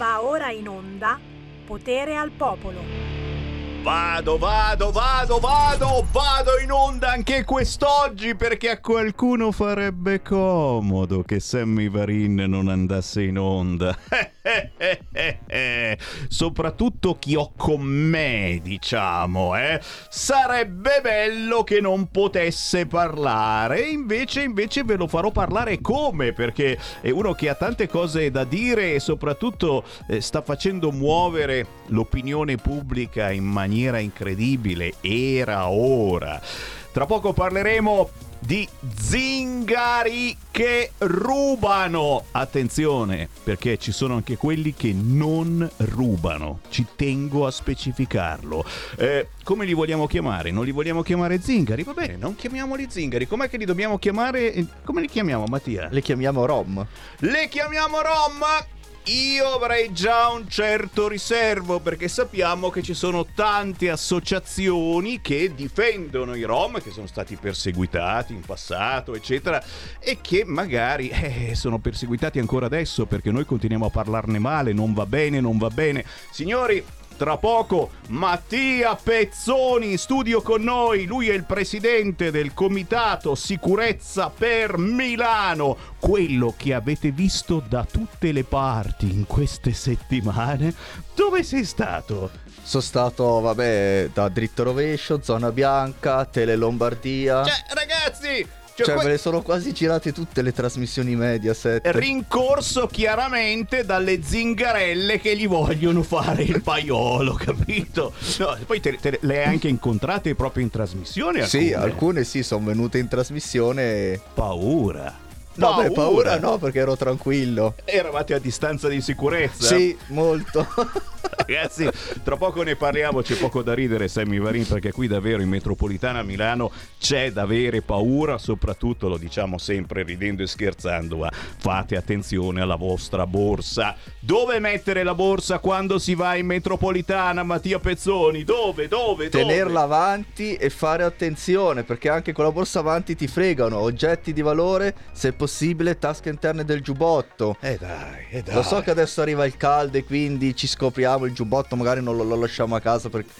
Va ora in onda Potere al Popolo. Vado, vado, vado, vado, vado in onda anche quest'oggi perché a qualcuno farebbe comodo che Sammy Varin non andasse in onda. Soprattutto chi ho con me, diciamo, eh. Sarebbe bello che non potesse parlare, invece, invece ve lo farò parlare come, perché è uno che ha tante cose da dire e soprattutto eh, sta facendo muovere l'opinione pubblica in maniera incredibile. Era ora. Tra poco parleremo di zingari che rubano. Attenzione, perché ci sono anche quelli che non rubano. Ci tengo a specificarlo. Eh, come li vogliamo chiamare? Non li vogliamo chiamare zingari? Va bene, non chiamiamoli zingari. Com'è che li dobbiamo chiamare? Come li chiamiamo, Mattia? Le chiamiamo Rom. Le chiamiamo Rom! Io avrei già un certo riservo perché sappiamo che ci sono tante associazioni che difendono i Rom che sono stati perseguitati in passato eccetera e che magari eh, sono perseguitati ancora adesso perché noi continuiamo a parlarne male non va bene non va bene. Signori tra poco Mattia Pezzoni in studio con noi, lui è il presidente del comitato sicurezza per Milano, quello che avete visto da tutte le parti in queste settimane. Dove sei stato? Sono stato, vabbè, da dritto rovescio, zona bianca, Tele Lombardia. Cioè, ragazzi, cioè, cioè que- me le sono quasi girate tutte le trasmissioni Mediaset. Rincorso chiaramente dalle zingarelle che gli vogliono fare il paiolo, capito? No, poi te, te, le hai anche incontrate proprio in trasmissione? Alcune? Sì, alcune sì, sono venute in trasmissione. Paura. No, paura. beh, paura no, perché ero tranquillo. Eravate a distanza di sicurezza? Sì, molto. Ragazzi, tra poco ne parliamo, c'è poco da ridere, Sammy Varin, perché qui davvero in metropolitana a Milano c'è da avere paura, soprattutto lo diciamo sempre ridendo e scherzando, ma fate attenzione alla vostra borsa. Dove mettere la borsa quando si va in metropolitana, Mattia Pezzoni? Dove, dove, dove? Tenerla avanti e fare attenzione, perché anche con la borsa avanti ti fregano oggetti di valore, se possibile tasche interne del giubbotto. E eh dai, e eh dai. Lo so che adesso arriva il caldo e quindi ci scopriamo il giubbotto, magari non lo, lo lasciamo a casa perché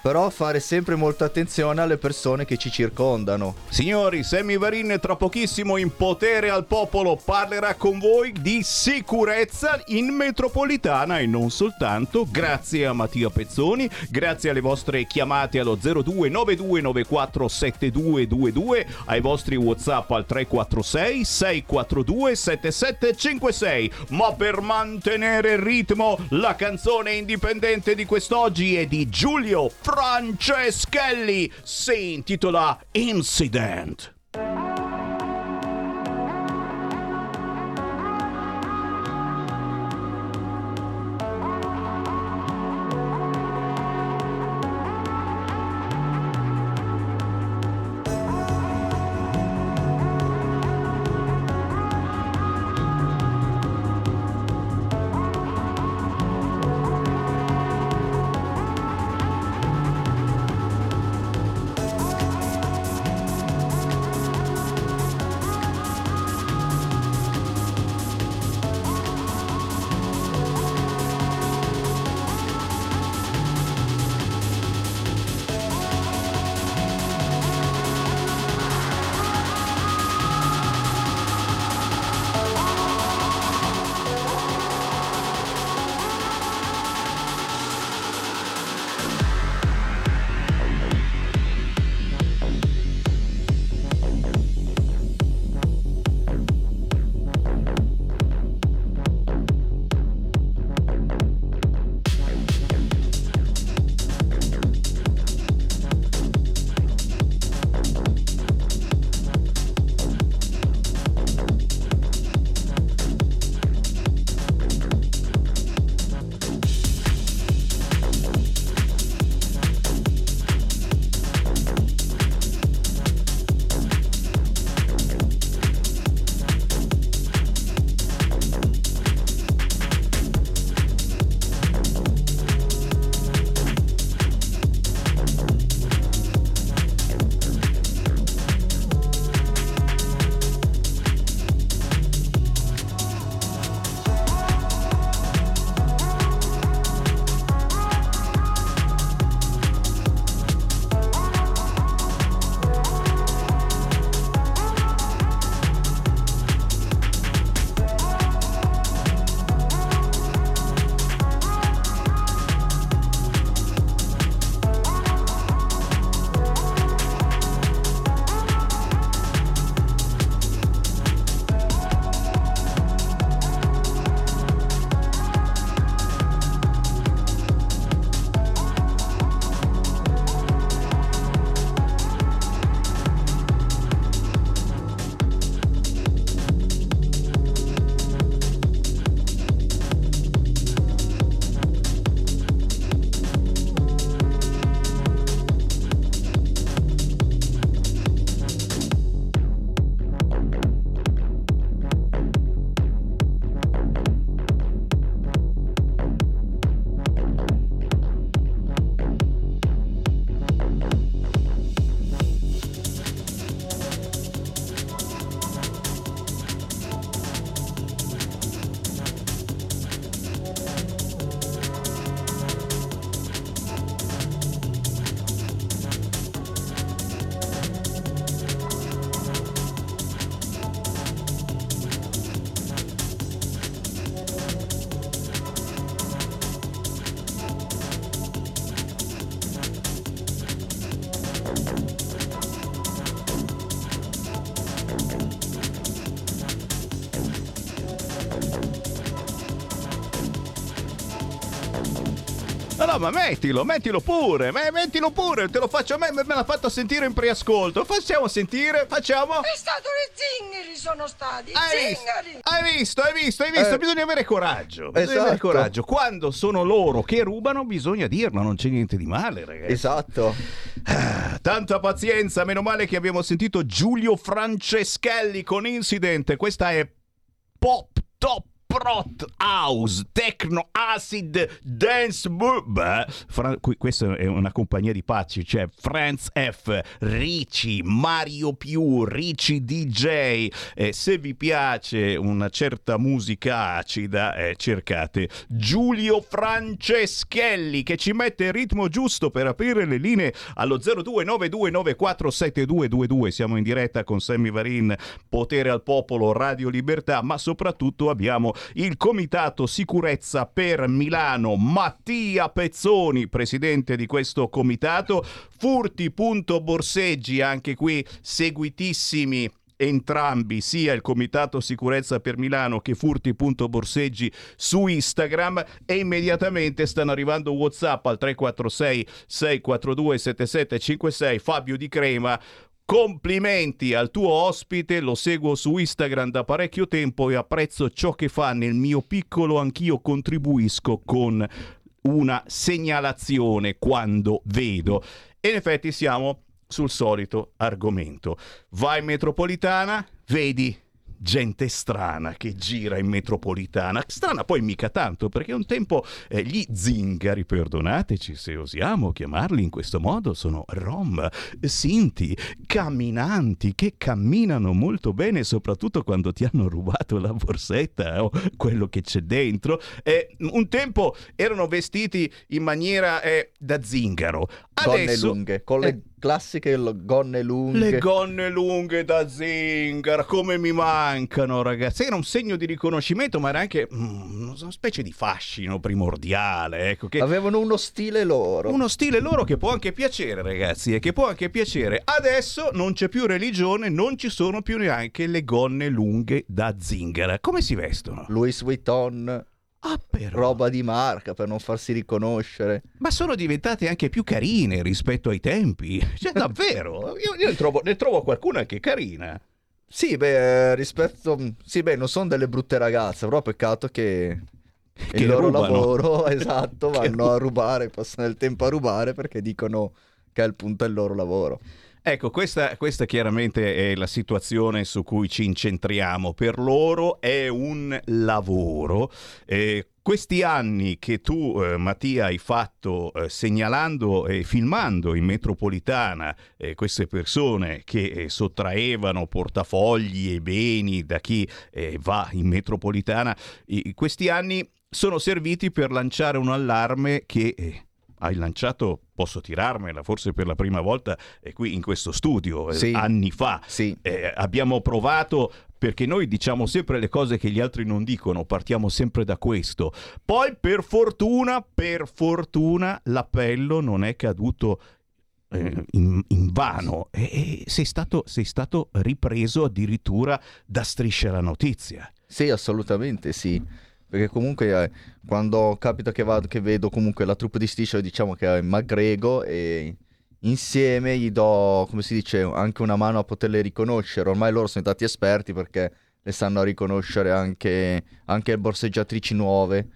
però fare sempre molta attenzione alle persone che ci circondano. Signori, Sammy Varin tra pochissimo in potere al popolo parlerà con voi di sicurezza in metropolitana e non soltanto. Grazie a Mattia Pezzoni, grazie alle vostre chiamate allo 0292947222, ai vostri WhatsApp al 346 642 7756. Ma per mantenere il ritmo, la canzone indipendente di quest'oggi è di Giulio Franceschelli si intitola Incident. No, ma mettilo, mettilo pure, me- mettilo pure, te lo faccio a me, me l'ha fatto sentire in preascolto. Facciamo sentire, facciamo. È stato i zingari sono stati, i Hai visto, zingari. hai visto, hai visto, hai visto, Eh. bisogna avere coraggio. Bisogna avere Esatto. coraggio. Quando sono loro che rubano, bisogna dirlo, non c'è niente di male, ragazzi. Esatto. Ah, Tanta pazienza, meno male che abbiamo sentito Giulio Franceschelli con Incident. Questa è Pop Top Prot House Techno Acid Dance Beh, Fra- questa è una compagnia di pazzi c'è Franz F Ricci Mario Più Ricci DJ Eh, se vi piace una certa musica acida eh, cercate Giulio Franceschelli che ci mette il ritmo giusto per aprire le linee allo 0292947222 siamo in diretta con Sammy Varin Potere al Popolo Radio Libertà ma soprattutto abbiamo il Comitato Sicurezza per Milano Mattia Pezzoni presidente di questo comitato. Furti.borseggi anche qui seguitissimi entrambi, sia il Comitato Sicurezza per Milano che Furti.borseggi su Instagram. E immediatamente stanno arrivando WhatsApp al 346 642 7756 Fabio Di Crema Complimenti al tuo ospite, lo seguo su Instagram da parecchio tempo e apprezzo ciò che fa nel mio piccolo, anch'io contribuisco con una segnalazione quando vedo. E in effetti siamo sul solito argomento. Vai in metropolitana, vedi gente strana che gira in metropolitana. Strana poi mica tanto, perché un tempo eh, gli zingari, perdonateci se osiamo chiamarli in questo modo, sono rom, sinti, camminanti, che camminano molto bene, soprattutto quando ti hanno rubato la borsetta o quello che c'è dentro. Eh, un tempo erano vestiti in maniera eh, da zingaro. Adesso, lunghe, con le eh, classiche gonne lunghe. le gonne lunghe da zingara, come mi mancano, ragazzi. Era un segno di riconoscimento, ma era anche mm, una specie di fascino primordiale. Ecco, che Avevano uno stile loro. uno stile loro che può anche piacere, ragazzi, e che può anche piacere. Adesso non c'è più religione, non ci sono più neanche le gonne lunghe da zingara. Come si vestono? Louis Vuitton, Ah, roba di marca per non farsi riconoscere. Ma sono diventate anche più carine rispetto ai tempi. Cioè, davvero. Io, io ne, trovo, ne trovo qualcuna che è carina. Sì, beh, rispetto... Sì, beh, non sono delle brutte ragazze, però peccato che... Che il loro rubano. lavoro, esatto, vanno a rubare, passano il tempo a rubare perché dicono che è il loro lavoro. Ecco, questa, questa chiaramente è la situazione su cui ci incentriamo. Per loro è un lavoro. Eh, questi anni che tu, eh, Mattia, hai fatto eh, segnalando e filmando in metropolitana eh, queste persone che eh, sottraevano portafogli e beni da chi eh, va in metropolitana, questi anni sono serviti per lanciare un allarme che eh, hai lanciato, posso tirarmela, forse per la prima volta eh, qui in questo studio, eh, Sì. anni fa. Sì, Eh, abbiamo provato perché noi diciamo sempre le cose che gli altri non dicono, partiamo sempre da questo. Poi per fortuna, per fortuna l'appello non è caduto eh, in, in vano e, e sei, stato, sei stato ripreso addirittura da striscia la notizia. sì, assolutamente sì. Perché comunque eh, quando capita che, vado, che vedo comunque la troupe di Striscia, diciamo che mi aggrego e insieme gli do, come si dice, anche una mano a poterle riconoscere. Ormai loro sono stati esperti perché le sanno riconoscere anche, anche le borseggiatrici nuove.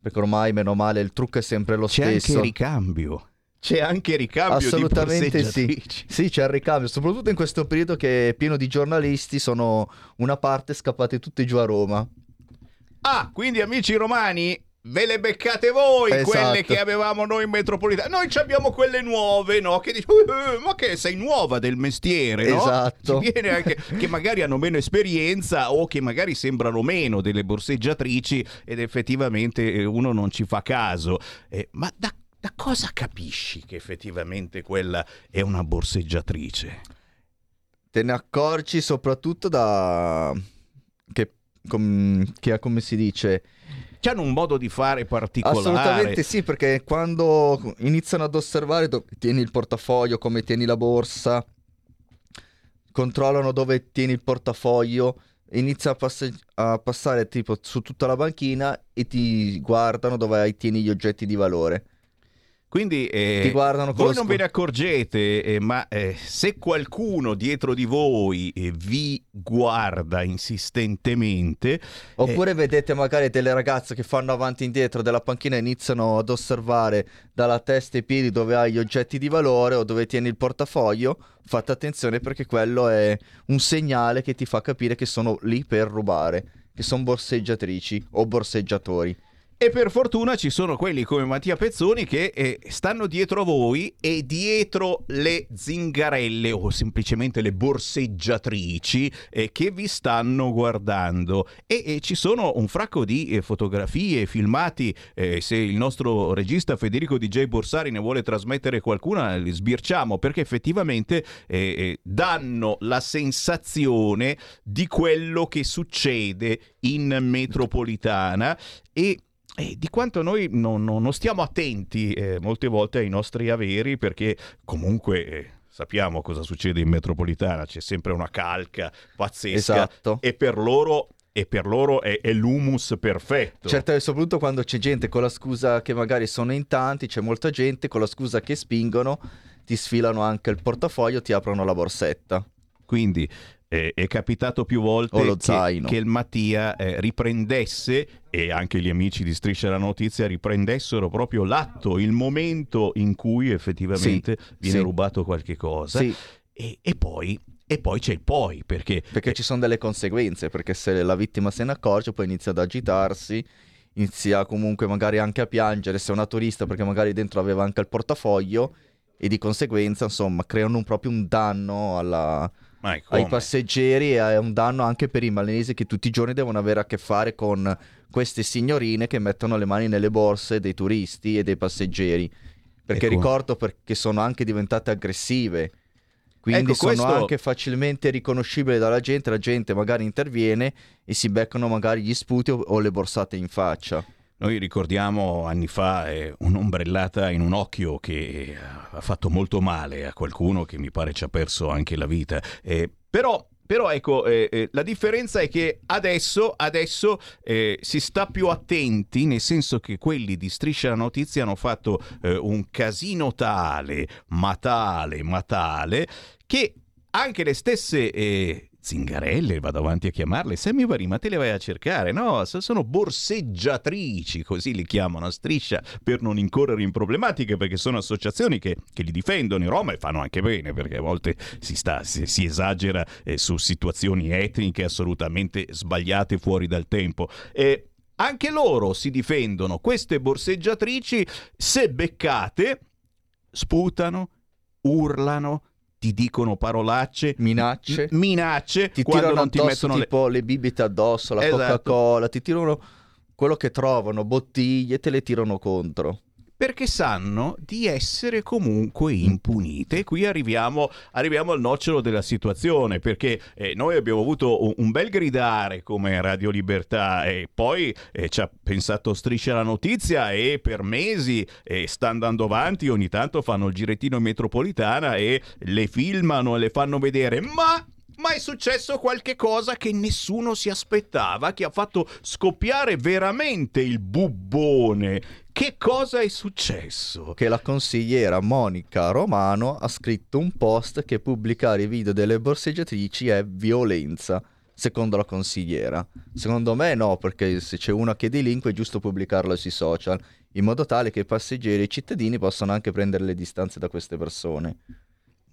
Perché ormai, meno male, il trucco è sempre lo C'è stesso. anche ricambio. C'è anche ricambio Assolutamente di sì. Sì, c'è il ricambio, soprattutto in questo periodo che è pieno di giornalisti, sono una parte scappate tutte giù a Roma. Ah, quindi amici romani, ve le beccate voi Esatto. quelle che avevamo noi in metropolitana. Noi ci abbiamo quelle nuove, no? Che dici, "Eh, ma che sei nuova del mestiere, no? Esatto. Anche che magari hanno meno esperienza o che magari sembrano meno delle borseggiatrici ed effettivamente eh, uno non ci fa caso. Eh, ma da, da cosa capisci che effettivamente quella è una borseggiatrice? Te ne accorgi soprattutto da... com- che come si dice... C'hanno un modo di fare particolare. Assolutamente sì, perché quando iniziano ad osservare dove tieni il portafoglio, come tieni la borsa, controllano dove tieni il portafoglio, inizia a, passe- a passare tipo su tutta la banchina e ti guardano dove tieni gli oggetti di valore. Quindi eh, voi non ve ne accorgete, eh, ma eh, se qualcuno dietro di voi eh, vi guarda insistentemente, Oppure vedete magari delle ragazze che fanno avanti e indietro della panchina e iniziano ad osservare dalla testa ai piedi dove hai gli oggetti di valore o dove tieni il portafoglio, fate attenzione perché quello è un segnale che ti fa capire che sono lì per rubare, che sono borseggiatrici o borseggiatori. E per fortuna ci sono quelli come Mattia Pezzoni che eh, stanno dietro voi e dietro le zingarelle o semplicemente le borseggiatrici eh, che vi stanno guardando. E, e ci sono un fracco di eh, fotografie, filmati. eh, se il nostro regista Federico DJ Borsari ne vuole trasmettere qualcuna, li sbirciamo perché effettivamente eh, eh, danno la sensazione di quello che succede in metropolitana e e di quanto noi non, non- non stiamo attenti eh, molte volte ai nostri averi perché comunque eh, sappiamo cosa succede in metropolitana, c'è sempre una calca pazzesca Esatto. e per loro, e per loro è, è l'humus perfetto. Certo, e soprattutto quando c'è gente con la scusa che magari sono in tanti, c'è molta gente con la scusa che spingono, ti sfilano anche il portafoglio, ti aprono la borsetta. Quindi eh, è capitato più volte che, che il Mattia eh, riprendesse e anche gli amici di Striscia la Notizia riprendessero proprio l'atto, il momento in cui effettivamente viene sì. rubato qualche cosa. Sì, E, e poi, e poi c'è il poi, perché, perché ci sono delle conseguenze, perché se la vittima se ne accorge poi inizia ad agitarsi, inizia comunque magari anche a piangere se è una turista perché magari dentro aveva anche il portafoglio e di conseguenza insomma creano un- proprio un danno alla- ai passeggeri e è un danno anche per i malinesi che tutti i giorni devono avere a che fare con queste signorine che mettono le mani nelle borse dei turisti e dei passeggeri. Perché Ecco. ricordo perché sono anche diventate aggressive. Quindi Ecco, sono questo- anche facilmente riconoscibili dalla gente, la gente magari interviene e si beccano magari gli sputi o, o le borsate in faccia. Noi ricordiamo anni fa eh, un'ombrellata in un occhio che eh, ha fatto molto male a qualcuno che mi pare ci ha perso anche la vita. Eh, però, però ecco, eh, eh, la differenza è che adesso, adesso eh, si sta più attenti, nel senso che quelli di Striscia la Notizia hanno fatto eh, un casino tale, ma tale, ma tale, che anche le stesse eh, zingarelle, vado avanti a chiamarle, Sammy Vari, ma te le vai a cercare? No, so- sono borseggiatrici, così li chiamano a striscia per non incorrere in problematiche, perché sono associazioni che, che li difendono in Roma e fanno anche bene, perché a volte si, sta, si, si esagera eh, su situazioni etniche assolutamente sbagliate fuori dal tempo. E anche loro si difendono, queste borseggiatrici, se beccate, sputano, urlano, ti dicono parolacce, Minacce. m- minacce, Ti quando tirano non ti mettono le... tipo le... bibite addosso, la Esatto. Coca-Cola, ti tirano quello che trovano, bottiglie, te le tirano contro. Perché sanno di essere comunque impunite. Qui arriviamo, arriviamo al nocciolo della situazione, perché eh, noi abbiamo avuto un, un bel gridare come Radio Libertà e poi eh, ci ha pensato Striscia la Notizia e per mesi eh, sta andando avanti, ogni tanto fanno il girettino in metropolitana e le filmano e le fanno vedere, ma... Ma è successo qualche cosa che nessuno si aspettava, che ha fatto scoppiare veramente il bubbone. Che cosa è successo? Che la consigliera Monica Romano ha scritto un post che pubblicare i video delle borseggiatrici è violenza, secondo la consigliera. Secondo me no, perché se c'è una che delinque è giusto pubblicarlo sui social, in modo tale che i passeggeri e i cittadini possano anche prendere le distanze da queste persone.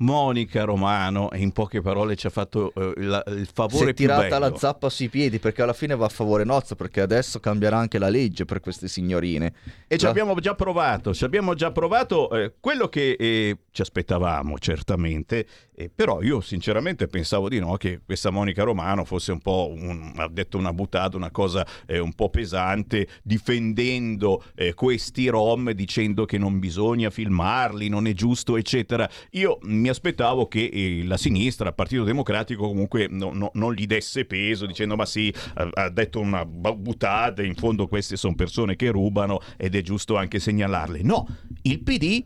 Monica Romano, in poche parole, ci ha fatto eh, la- il Si favore è più tirata la zappa sui piedi perché alla fine va a favore nozza perché adesso cambierà anche la legge per queste signorine. E ci La- abbiamo già provato, ci abbiamo già provato eh, quello che eh, ci aspettavamo certamente, eh, però io sinceramente pensavo di no, che questa Monica Romano fosse un po', un- ha detto una buttata, una cosa eh, un po' pesante, difendendo eh, questi rom, dicendo che non bisogna filmarli, non è giusto, eccetera. Io mi aspettavo che eh, la sinistra, il Partito Democratico comunque no- no- non gli desse peso, dicendo ma sì, ha, detto una bu- buttata, in fondo queste sono persone che rubano ed è giusto anche segnalarle. No, il PD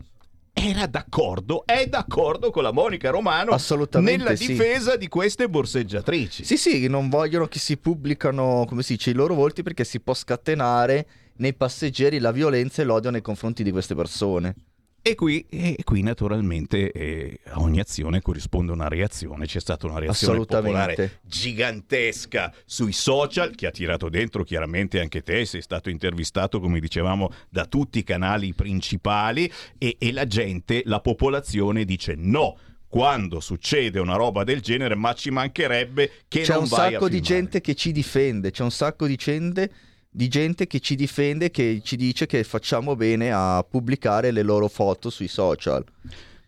era d'accordo, è d'accordo con la Monica Romano nella sì. difesa di queste borseggiatrici. Sì, sì, non vogliono che si pubblicano, come si dice, i loro volti perché si può scatenare nei passeggeri la violenza e l'odio nei confronti di queste persone. E qui, e qui naturalmente eh, a ogni azione corrisponde una reazione. C'è stata una reazione popolare gigantesca sui social che ha tirato dentro chiaramente anche te, sei stato intervistato come dicevamo da tutti i canali principali e, e la gente, la popolazione dice no. Quando succede una roba del genere, ma ci mancherebbe che C'è non un vai a sacco di gente che ci difende, c'è un sacco di gente, di gente che ci difende, che ci dice che facciamo bene a pubblicare le loro foto sui social.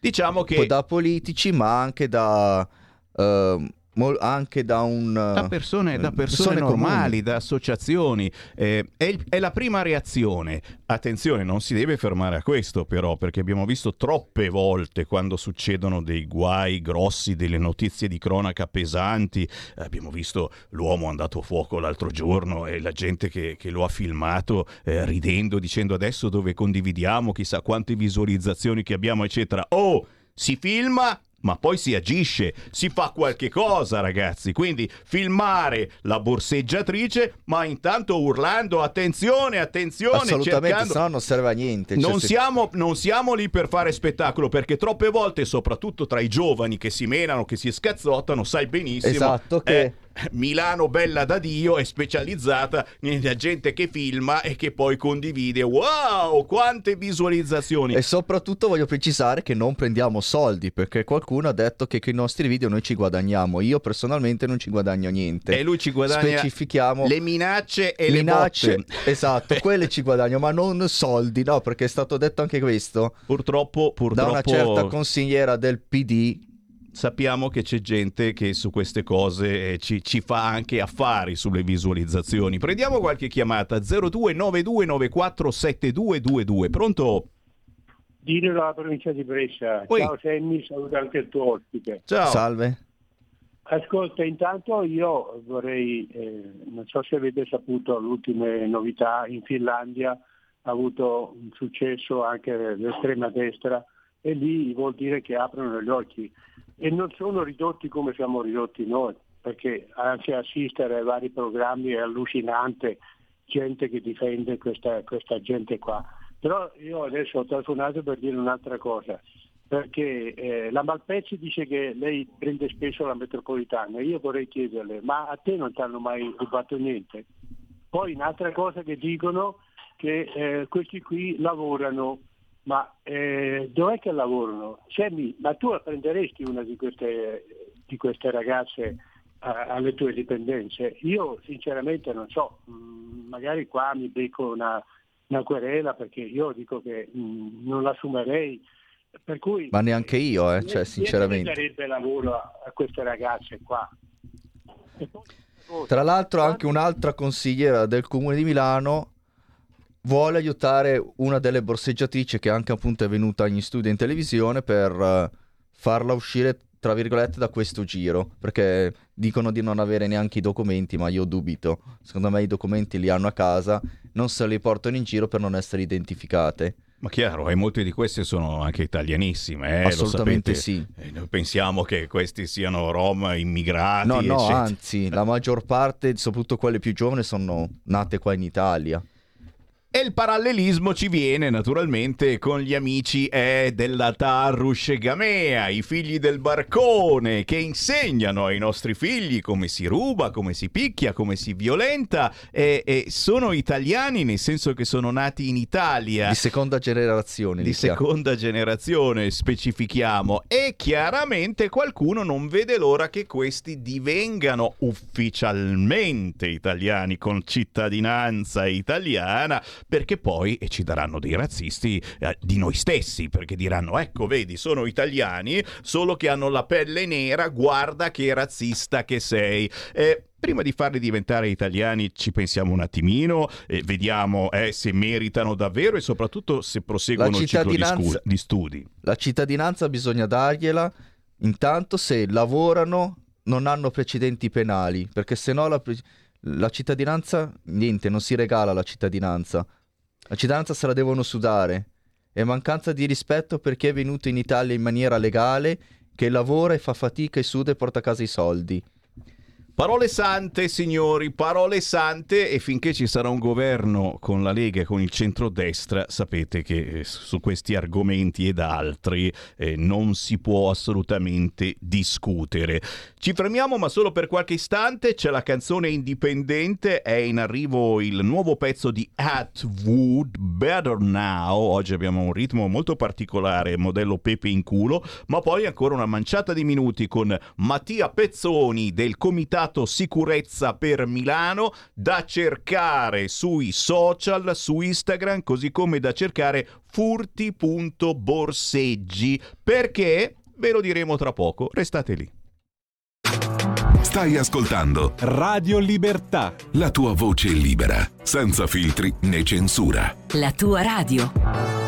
Diciamo che da politici, ma anche da... eh, mol- anche da un... da persone, da persone normali, da associazioni. Eh, è, il- è la prima reazione. Attenzione, non si deve fermare a questo però, perché abbiamo visto troppe volte quando succedono dei guai grossi, delle notizie di cronaca pesanti. Eh, abbiamo visto l'uomo andato a fuoco l'altro giorno e la gente che, che lo ha filmato eh, ridendo, dicendo adesso dove condividiamo, chissà quante visualizzazioni che abbiamo, eccetera. Oh, si filma ma poi si agisce, si fa qualche cosa, ragazzi. Quindi filmare la borseggiatrice, ma intanto urlando attenzione, attenzione, Assolutamente, cercando... se no non serve a niente. Cioè, Non se- siamo, non siamo lì per fare spettacolo perché troppe volte, soprattutto tra i giovani che si menano, che si scazzottano, sai benissimo Esatto, che- eh, Milano bella da Dio è specializzata nella gente che filma e che poi condivide. Wow, quante visualizzazioni! E soprattutto voglio precisare che non prendiamo soldi perché qualcuno ha detto che con i nostri video noi ci guadagniamo. Io personalmente non ci guadagno niente. E lui ci guadagna Specifichiamo le minacce e minacce. le botte. Esatto, quelle ci guadagno, ma non soldi, no? Perché è stato detto anche questo Purtroppo, da purtroppo una certa consigliera del PD. Sappiamo che c'è gente che su queste cose eh, ci, ci fa anche affari sulle visualizzazioni. Prendiamo qualche chiamata 0292947222. Pronto? Dino dalla provincia di Brescia. Oi. Ciao Sammy, saluto anche il tuo ospite. Ciao. Salve. Ascolta, intanto io vorrei, eh, non so se avete saputo le ultime novità, in Finlandia ha avuto un successo anche l'estrema destra e lì vuol dire che aprono gli occhi e non sono ridotti come siamo ridotti noi, perché anche assistere ai vari programmi è allucinante, gente che difende questa, questa gente qua. Però io adesso ho telefonato per dire un'altra cosa, perché eh, la Malpezzi dice che lei prende spesso la metropolitana, io vorrei chiederle, ma a te non ti hanno mai rubato niente? Poi un'altra cosa che dicono che eh, questi qui lavorano, ma eh, dov'è che lavorano? Sammy, ma tu la prenderesti una di queste, di queste ragazze a- alle tue dipendenze? Io sinceramente non so, mm, magari qua mi becco una, una querela perché io dico che mm, non l'assumerei. Per cui, Ma neanche io, eh, cioè, sinceramente. darebbe lavoro a, a queste ragazze qua. Poi- Tra l'altro anche un'altra consigliera del comune di Milano vuole aiutare una delle borseggiatrici che anche appunto è venuta in studio in televisione per eh, farla uscire tra virgolette da questo giro perché dicono di non avere neanche i documenti ma io dubito secondo me i documenti li hanno a casa non se li portano in giro per non essere identificate Ma chiaro, e molte di queste sono anche italianissime. Eh, Assolutamente sì. Eh, noi pensiamo che questi siano rom immigrati. no no eccetera. anzi la maggior parte soprattutto quelle più giovani sono nate qua in Italia E il parallelismo ci viene naturalmente con gli amici eh, della Tarrus e Gamea, i figli del barcone, che insegnano ai nostri figli come si ruba, come si picchia, come si violenta. E, e sono italiani nel senso che sono nati in Italia. di seconda generazione di li chiamo. seconda generazione, specifichiamo, e chiaramente qualcuno non vede l'ora che questi divengano ufficialmente italiani con cittadinanza italiana, perché poi e ci daranno dei razzisti eh, di noi stessi, perché diranno ecco vedi sono italiani, solo che hanno la pelle nera, guarda che razzista che sei. Eh, Prima di farli diventare italiani ci pensiamo un attimino, eh, vediamo eh, se meritano davvero e soprattutto se proseguono il ciclo di, scu- di studi. La cittadinanza bisogna dargliela intanto se lavorano, non hanno precedenti penali, perché se no la, pre- la cittadinanza, niente, non si regala la cittadinanza. La cittadinanza se la devono sudare. e mancanza di rispetto per chi è venuto in Italia in maniera legale, che lavora e fa fatica e suda e porta a casa i soldi. Parole sante, signori, parole sante e finché ci sarà un governo con la Lega e con il centrodestra, sapete che eh, su questi argomenti ed altri eh, non si può assolutamente discutere. Ci fermiamo ma solo per qualche istante, c'è la canzone indipendente, è in arrivo il nuovo pezzo di Atwood, Better Now, oggi abbiamo un ritmo molto particolare, modello Pepe in culo, ma poi ancora una manciata di minuti con Mattia Pezzoni del Comitato Sicurezza per Milano da cercare sui social, su Instagram, così come da cercare furti.borseggi. Perché? Ve lo diremo tra poco, restate lì. Stai ascoltando Radio Libertà. la tua voce libera, senza filtri né censura. La tua radio.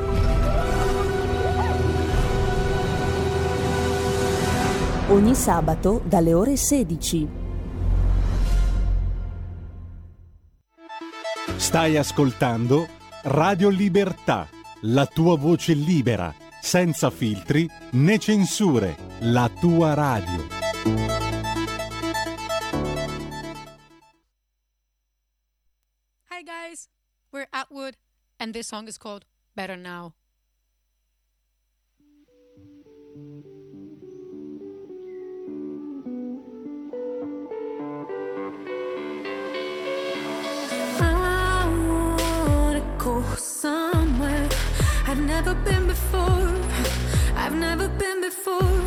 Ogni sabato dalle ore 16. Stai ascoltando Radio Libertà, la tua voce libera, senza filtri né censure, la tua radio. Hi guys, we're Atwood, and this song is called Better Now. Go somewhere I've never been before. I've never been before.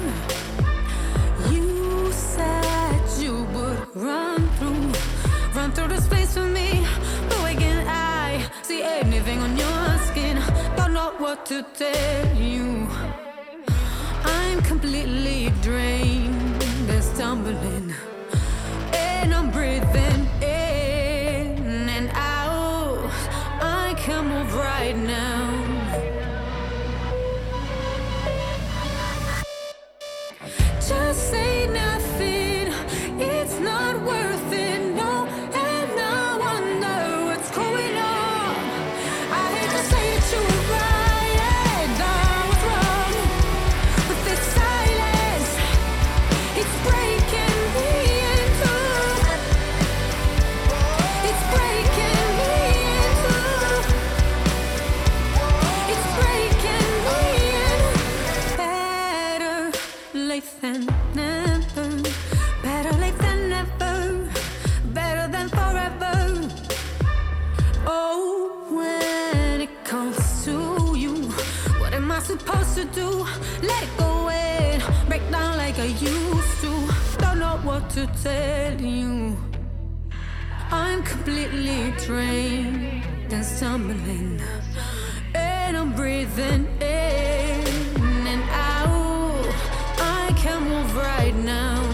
You said you would run through, run through the space for me. But why can't I see anything on your skin? Don't know what to tell you. I'm completely drained and stumbling, and I'm breathing supposed to do? Let go and break down like I used to. Don't know what to tell you. I'm completely drained and stumbling, and I'm breathing in and out. I can't move right now.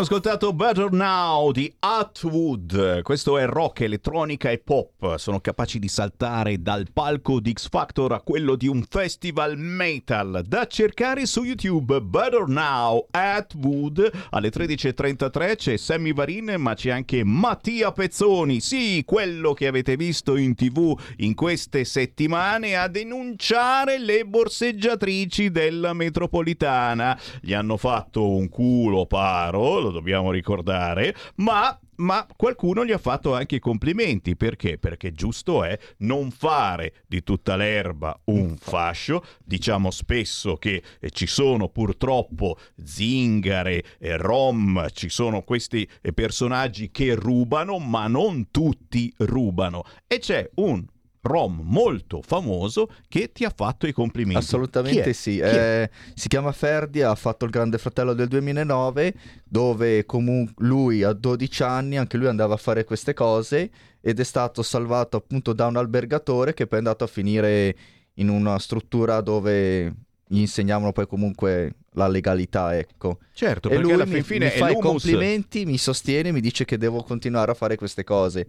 Abbiamo ascoltato Better Now di Atwood. Questo è rock, elettronica e pop. Sono capaci di saltare dal palco di X Factor a quello di un festival metal. Da cercare su YouTube Better Now Atwood. Alle 13.33 c'è Sammy Varin, ma c'è anche Mattia Pezzoni. Sì, quello che avete visto in tv in queste settimane a denunciare le borseggiatrici della metropolitana. Gli hanno fatto un culo paro lo dobbiamo ricordare, ma ma qualcuno gli ha fatto anche i complimenti. Perché? Perché giusto è non fare di tutta l'erba un fascio. Diciamo spesso che eh, ci sono purtroppo zingare, eh, rom, ci sono questi eh, personaggi che rubano, ma non tutti rubano. E c'è un rom molto famoso che ti ha fatto i complimenti. Assolutamente sì, eh, si chiama Ferdi, ha fatto il Grande Fratello del 2009 dove comunque lui a 12 anni anche lui andava a fare queste cose ed è stato salvato appunto da un albergatore che poi è andato a finire in una struttura dove gli insegnavano poi comunque la legalità, ecco. Certo, e lui mi, mi fa i complimenti, mi sostiene, mi dice che devo continuare a fare queste cose.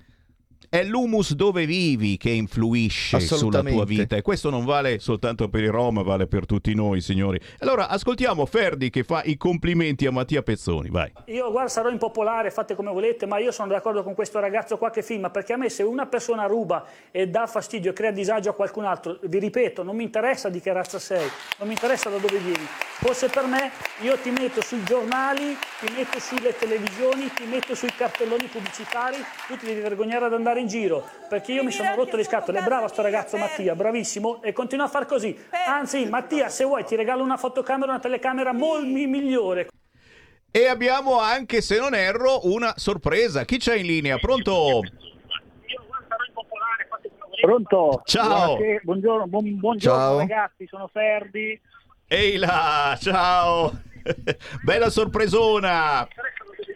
È l'humus dove vivi che influisce sulla tua vita e questo non vale soltanto per i Rom, vale per tutti noi, signori. Allora, ascoltiamo Ferdi che fa i complimenti a Mattia Pezzoni, vai. Io, guarda, sarò impopolare, fate come volete, ma io sono d'accordo con questo ragazzo qua che filma, perché a me se una persona ruba e dà fastidio, crea disagio a qualcun altro, vi ripeto, non mi interessa di che razza sei, non mi interessa da dove vieni. Forse per me, io ti metto sui giornali, ti metto sulle televisioni, ti metto sui cartelloni pubblicitari, tu ti devi vergognare ad andare in giro perché io mi sono rotto le scatole. Bravo sto ragazzo Mattia, bravissimo e continua a far così. Anzi, Mattia, se vuoi ti regalo una fotocamera, una telecamera molto migliore. E abbiamo anche, se non erro, una sorpresa. Chi c'è in linea? Pronto? Pronto? Ciao. Buongiorno, buon, buongiorno Ciao. ragazzi, sono Ferdi. Ehi là, ciao. Bella sorpresona.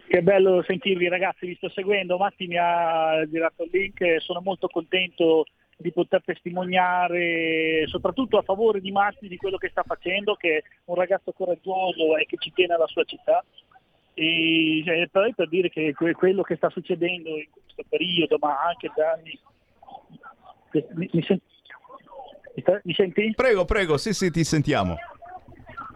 Che bello sentirvi ragazzi, vi sto seguendo, Matti mi ha girato il link, sono molto contento di poter testimoniare soprattutto a favore di Matti di quello che sta facendo, che è un ragazzo coraggioso e che ci tiene alla sua città. E cioè, poi per dire che que- quello che sta succedendo in questo periodo, ma anche da anni... Mi, mi sen- mi sta- mi senti? Prego, prego, sì, sì, ti sentiamo.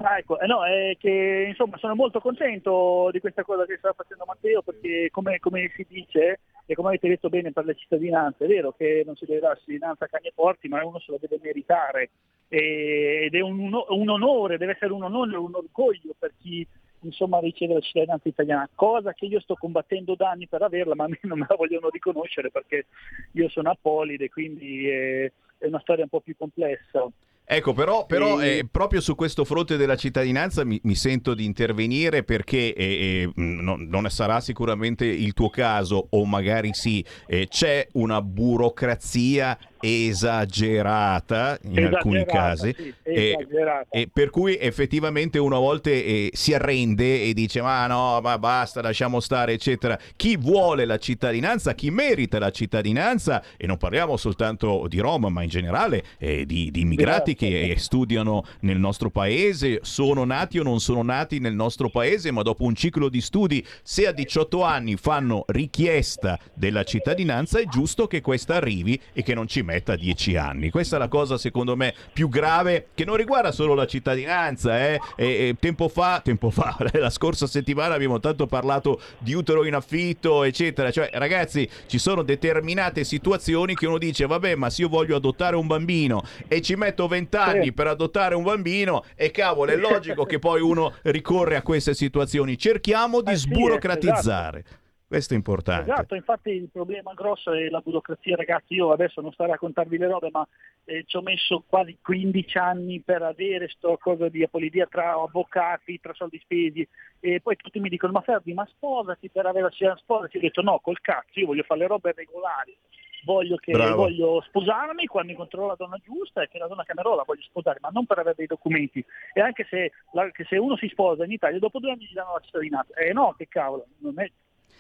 Ah, ecco, eh no, è che insomma sono molto contento di questa cosa che sta facendo Matteo perché come, come si dice e come avete detto bene per le cittadinanze, è vero che non si deve dare cittadinanza a cani e porti, ma uno se la deve meritare e- ed è un, un onore, deve essere un onore, un orgoglio per chi insomma riceve la cittadinanza italiana, cosa che io sto combattendo da anni per averla, ma a me non me la vogliono riconoscere perché io sono apolide, quindi è, è una storia un po' più complessa. Ecco, però, però E- eh, proprio su questo fronte della cittadinanza mi, mi sento di intervenire perché eh, eh, mh, non, non sarà sicuramente il tuo caso, o magari sì, eh, c'è una burocrazia esagerata in alcuni Esagerata, casi. sì, e- e per cui effettivamente uno a volte eh, si arrende e dice ma no, ma basta, lasciamo stare, eccetera. Chi vuole la cittadinanza, chi merita la cittadinanza, e non parliamo soltanto di Roma, ma in generale eh, di, di immigrati che eh, studiano nel nostro paese, sono nati o non sono nati nel nostro paese, ma dopo un ciclo di studi, se a 18 anni fanno richiesta della cittadinanza, è giusto che questa arrivi e che non ci metta 10 anni. Questa è la cosa secondo me più grave che non riguarda solo la cittadinanza. eh. E- e tempo fa, tempo fa, la scorsa settimana abbiamo tanto parlato di utero in affitto, eccetera. Cioè, ragazzi, ci sono determinate situazioni che uno dice, vabbè, ma se io voglio adottare un bambino e ci metto 20 anni Sì. per adottare un bambino, e cavolo, è logico che poi uno ricorre a queste situazioni. Cerchiamo di Eh sì, sburocratizzare. Questo è importante. Esatto, infatti il problema grosso è la burocrazia, ragazzi, io adesso non sto a raccontarvi le robe, ma eh, ci ho messo quasi 15 anni per avere sto cosa di apolidia tra avvocati, tra soldi spesi, e poi tutti mi dicono, ma Ferdi, ma sposati per avere la cittadinanza, sposati, ho detto no, col cazzo, io voglio fare le robe regolari, voglio, che, voglio sposarmi quando incontrerò la donna giusta e che la donna che amerò la voglio sposare, ma non per avere dei documenti, e anche se, la- che se uno si sposa in Italia, dopo due anni gli danno la cittadinanza, eh no, che cavolo, non è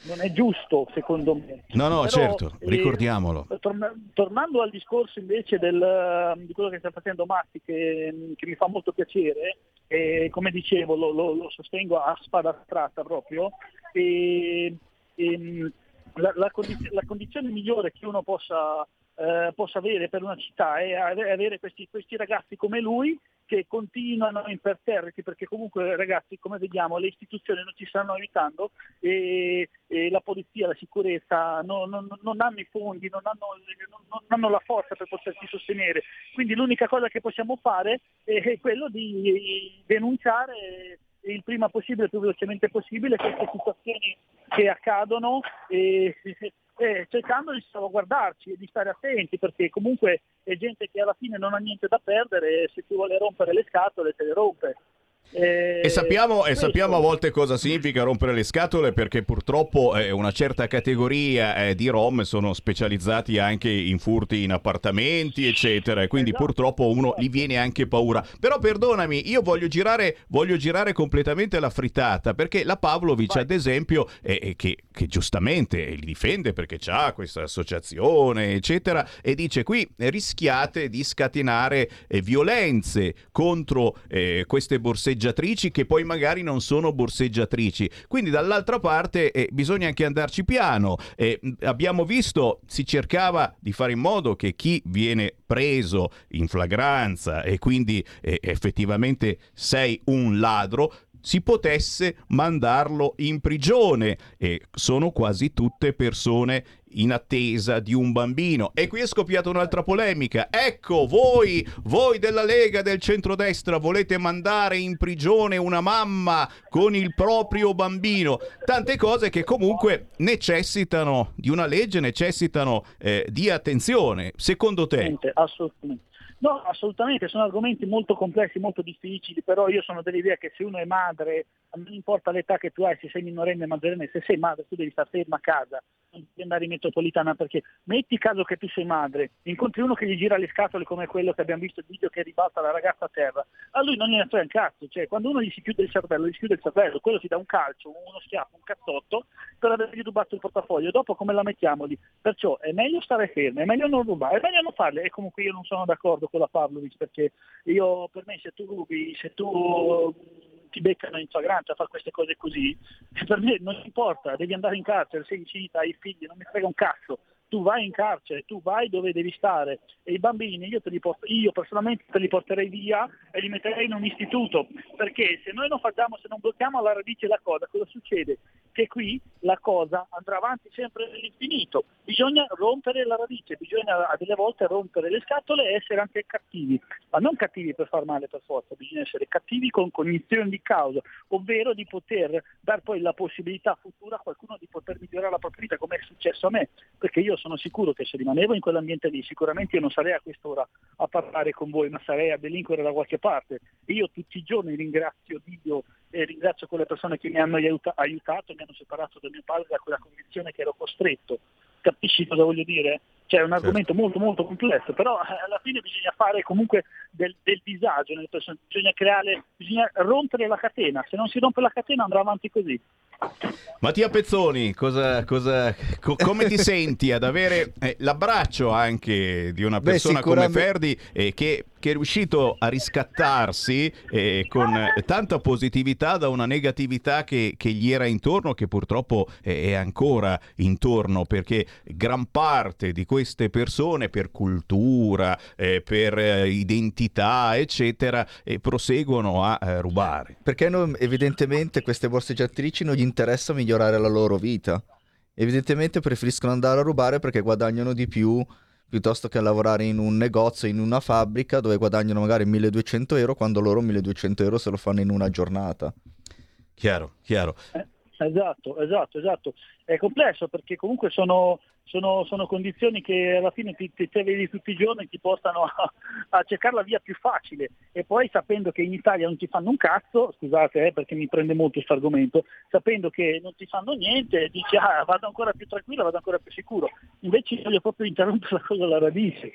non è giusto secondo me. No, no, Però, certo, eh, ricordiamolo. torna- tornando al discorso invece del, di quello che sta facendo Matti, che, che mi fa molto piacere, e come dicevo lo, lo- lo sostengo a spada tratta proprio, e, e, la, la condiz- la condizione migliore che uno possa, eh, possa avere per una città è ave- avere questi, questi ragazzi come lui che continuano imperterriti perché comunque ragazzi come vediamo le istituzioni non ci stanno aiutando e, e la polizia, la sicurezza non, non- non hanno i fondi, non hanno, non- hanno la forza per potersi sostenere. Quindi l'unica cosa che possiamo fare è quello di denunciare il prima possibile, il più velocemente possibile queste situazioni che accadono e, e cercando di salvaguardarci e di stare attenti perché comunque è gente che alla fine non ha niente da perdere e se ti vuole rompere le scatole te le rompe. Eh, E sappiamo, e sappiamo a volte cosa significa rompere le scatole perché purtroppo eh, una certa categoria eh, di rom sono specializzati anche in furti in appartamenti eccetera e quindi purtroppo uno gli viene anche paura. Però perdonami, io voglio girare, voglio girare completamente la frittata perché la Pavlovic ad esempio che, che giustamente li difende perché c'ha questa associazione eccetera e dice qui rischiate di scatenare eh, violenze contro eh, queste borseggiatrici che poi magari non sono borseggiatrici. Quindi dall'altra parte eh, bisogna anche andarci piano. Eh, abbiamo visto, si cercava di fare in modo che chi viene preso in flagranza e quindi eh, effettivamente sei un ladro si potesse mandarlo in prigione e sono quasi tutte persone in attesa di un bambino. E qui è scoppiata un'altra polemica. Ecco, voi, voi della Lega del centrodestra volete mandare in prigione una mamma con il proprio bambino. Tante cose che comunque necessitano di una legge, necessitano eh, di attenzione. Secondo te? Assolutamente. No, assolutamente, sono argomenti molto complessi, molto difficili, però io sono dell'idea che se uno è madre, non importa l'età che tu hai, se sei minorenne o maggiorenne, se sei madre tu devi stare ferma a casa, non devi andare in metropolitana perché metti caso che tu sei madre, incontri uno che gli gira le scatole come quello che abbiamo visto il video che ribalta la ragazza a terra, a lui non gliene frega un cazzo, cioè quando uno gli si chiude il cervello, gli si chiude il cervello, quello si dà un calcio, uno schiaffo, un cazzotto per avergli rubato il portafoglio, dopo come la mettiamo lì? Perciò è meglio stare fermi, è meglio non rubare, è meglio non farle e comunque io non sono d'accordo con la Pavlovic perché io per me se tu rubi, se tu ti beccano in flagranza a fare queste cose così, per me non importa, devi andare in carcere, sei incinta, hai figli, non mi frega un cazzo. Tu vai in carcere, tu vai dove devi stare e i bambini io, porto- io personalmente te li porterei via e li metterei in un istituto perché se noi non facciamo, se non blocchiamo alla radice la cosa, cosa succede? Che qui la cosa andrà avanti sempre all'infinito. Bisogna rompere la radice, bisogna a delle volte rompere le scatole e essere anche cattivi, ma non cattivi per far male per forza, bisogna essere cattivi con cognizione di causa, ovvero di poter dar poi la possibilità futura a qualcuno di poter migliorare la propria vita, come è successo a me, perché io sono sicuro che se rimanevo in quell'ambiente lì, sicuramente io non sarei a quest'ora a parlare con voi, ma sarei a delinquere da qualche parte. Io tutti i giorni ringrazio Dio e ringrazio quelle persone che mi hanno aiuta- aiutato, mi hanno separato da mio padre da quella condizione che ero costretto. Capisci cosa voglio dire? Cioè è un argomento molto molto complesso, però eh, alla fine bisogna fare comunque del, del disagio nelle persone, bisogna creare, bisogna rompere la catena, se non si rompe la catena andrà avanti così. Mattia Pezzoni, cosa, cosa- co- come ti senti ad avere eh, l'abbraccio anche di una Beh, persona come sicuramente- Ferdi eh, che, che è riuscito a riscattarsi eh, con tanta positività da una negatività che, che gli era intorno, che purtroppo eh, è ancora intorno, perché gran parte di queste persone per cultura, eh, per eh, identità, eccetera, eh, proseguono a rubare. Perché non- evidentemente queste borseggiatrici non gli interessa migliorare la loro vita. Evidentemente preferiscono andare a rubare perché guadagnano di più piuttosto che lavorare in un negozio, in una fabbrica dove guadagnano magari 1200 euro quando loro 1200 euro se lo fanno in una giornata. Chiaro, chiaro. Esatto, esatto, esatto. È complesso perché comunque sono, sono- sono condizioni che alla fine ti, ti- te vedi tutti i giorni e ti portano a, a cercare la via più facile e poi sapendo che in Italia non ti fanno un cazzo, scusate eh, perché mi prende molto questo argomento, sapendo che non ti fanno niente, dici ah vado ancora più tranquillo, vado ancora più sicuro. Invece io voglio proprio interrompere la cosa alla radice.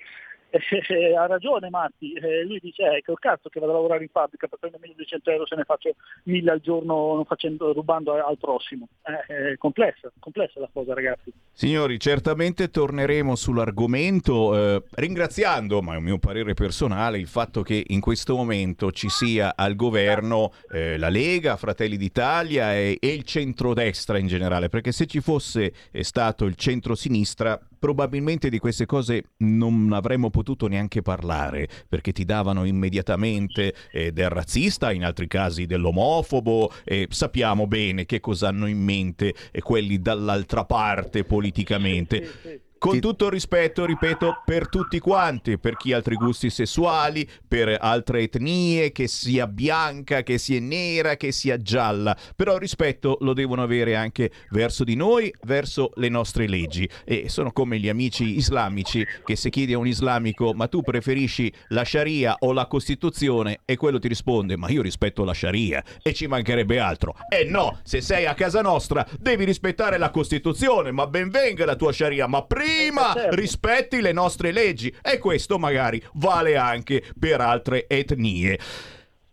Eh, ha ragione Matti, eh, lui dice eh, che ho cazzo che vado a lavorare in fabbrica per prendere 1200 euro se ne faccio 1000 al giorno facendo, rubando al prossimo. Eh, è complessa, complessa la cosa ragazzi. Signori, certamente torneremo sull'argomento eh, ringraziando, ma è un mio parere personale, il fatto che in questo momento ci sia al governo la Lega, Fratelli d'Italia e, e il centrodestra in generale, perché se ci fosse stato il centro-sinistra probabilmente di queste cose non avremmo potuto neanche parlare, perché ti davano immediatamente eh, del razzista, in altri casi dell'omofobo, e sappiamo bene che cosa hanno in mente eh, quelli dall'altra parte politicamente. Con tutto il rispetto, ripeto, per tutti quanti, per chi ha altri gusti sessuali, per altre etnie, che sia bianca, che sia nera, che sia gialla. Però il rispetto lo devono avere anche verso di noi, verso le nostre leggi. E sono come gli amici islamici che se chiedi a un islamico ma tu preferisci la Sharia o la Costituzione e quello ti risponde ma io rispetto la Sharia e ci mancherebbe altro. E no, se sei a casa nostra devi rispettare la Costituzione, ma ben venga la tua Sharia, ma prima certo. rispetti le nostre leggi e questo magari vale anche per altre etnie.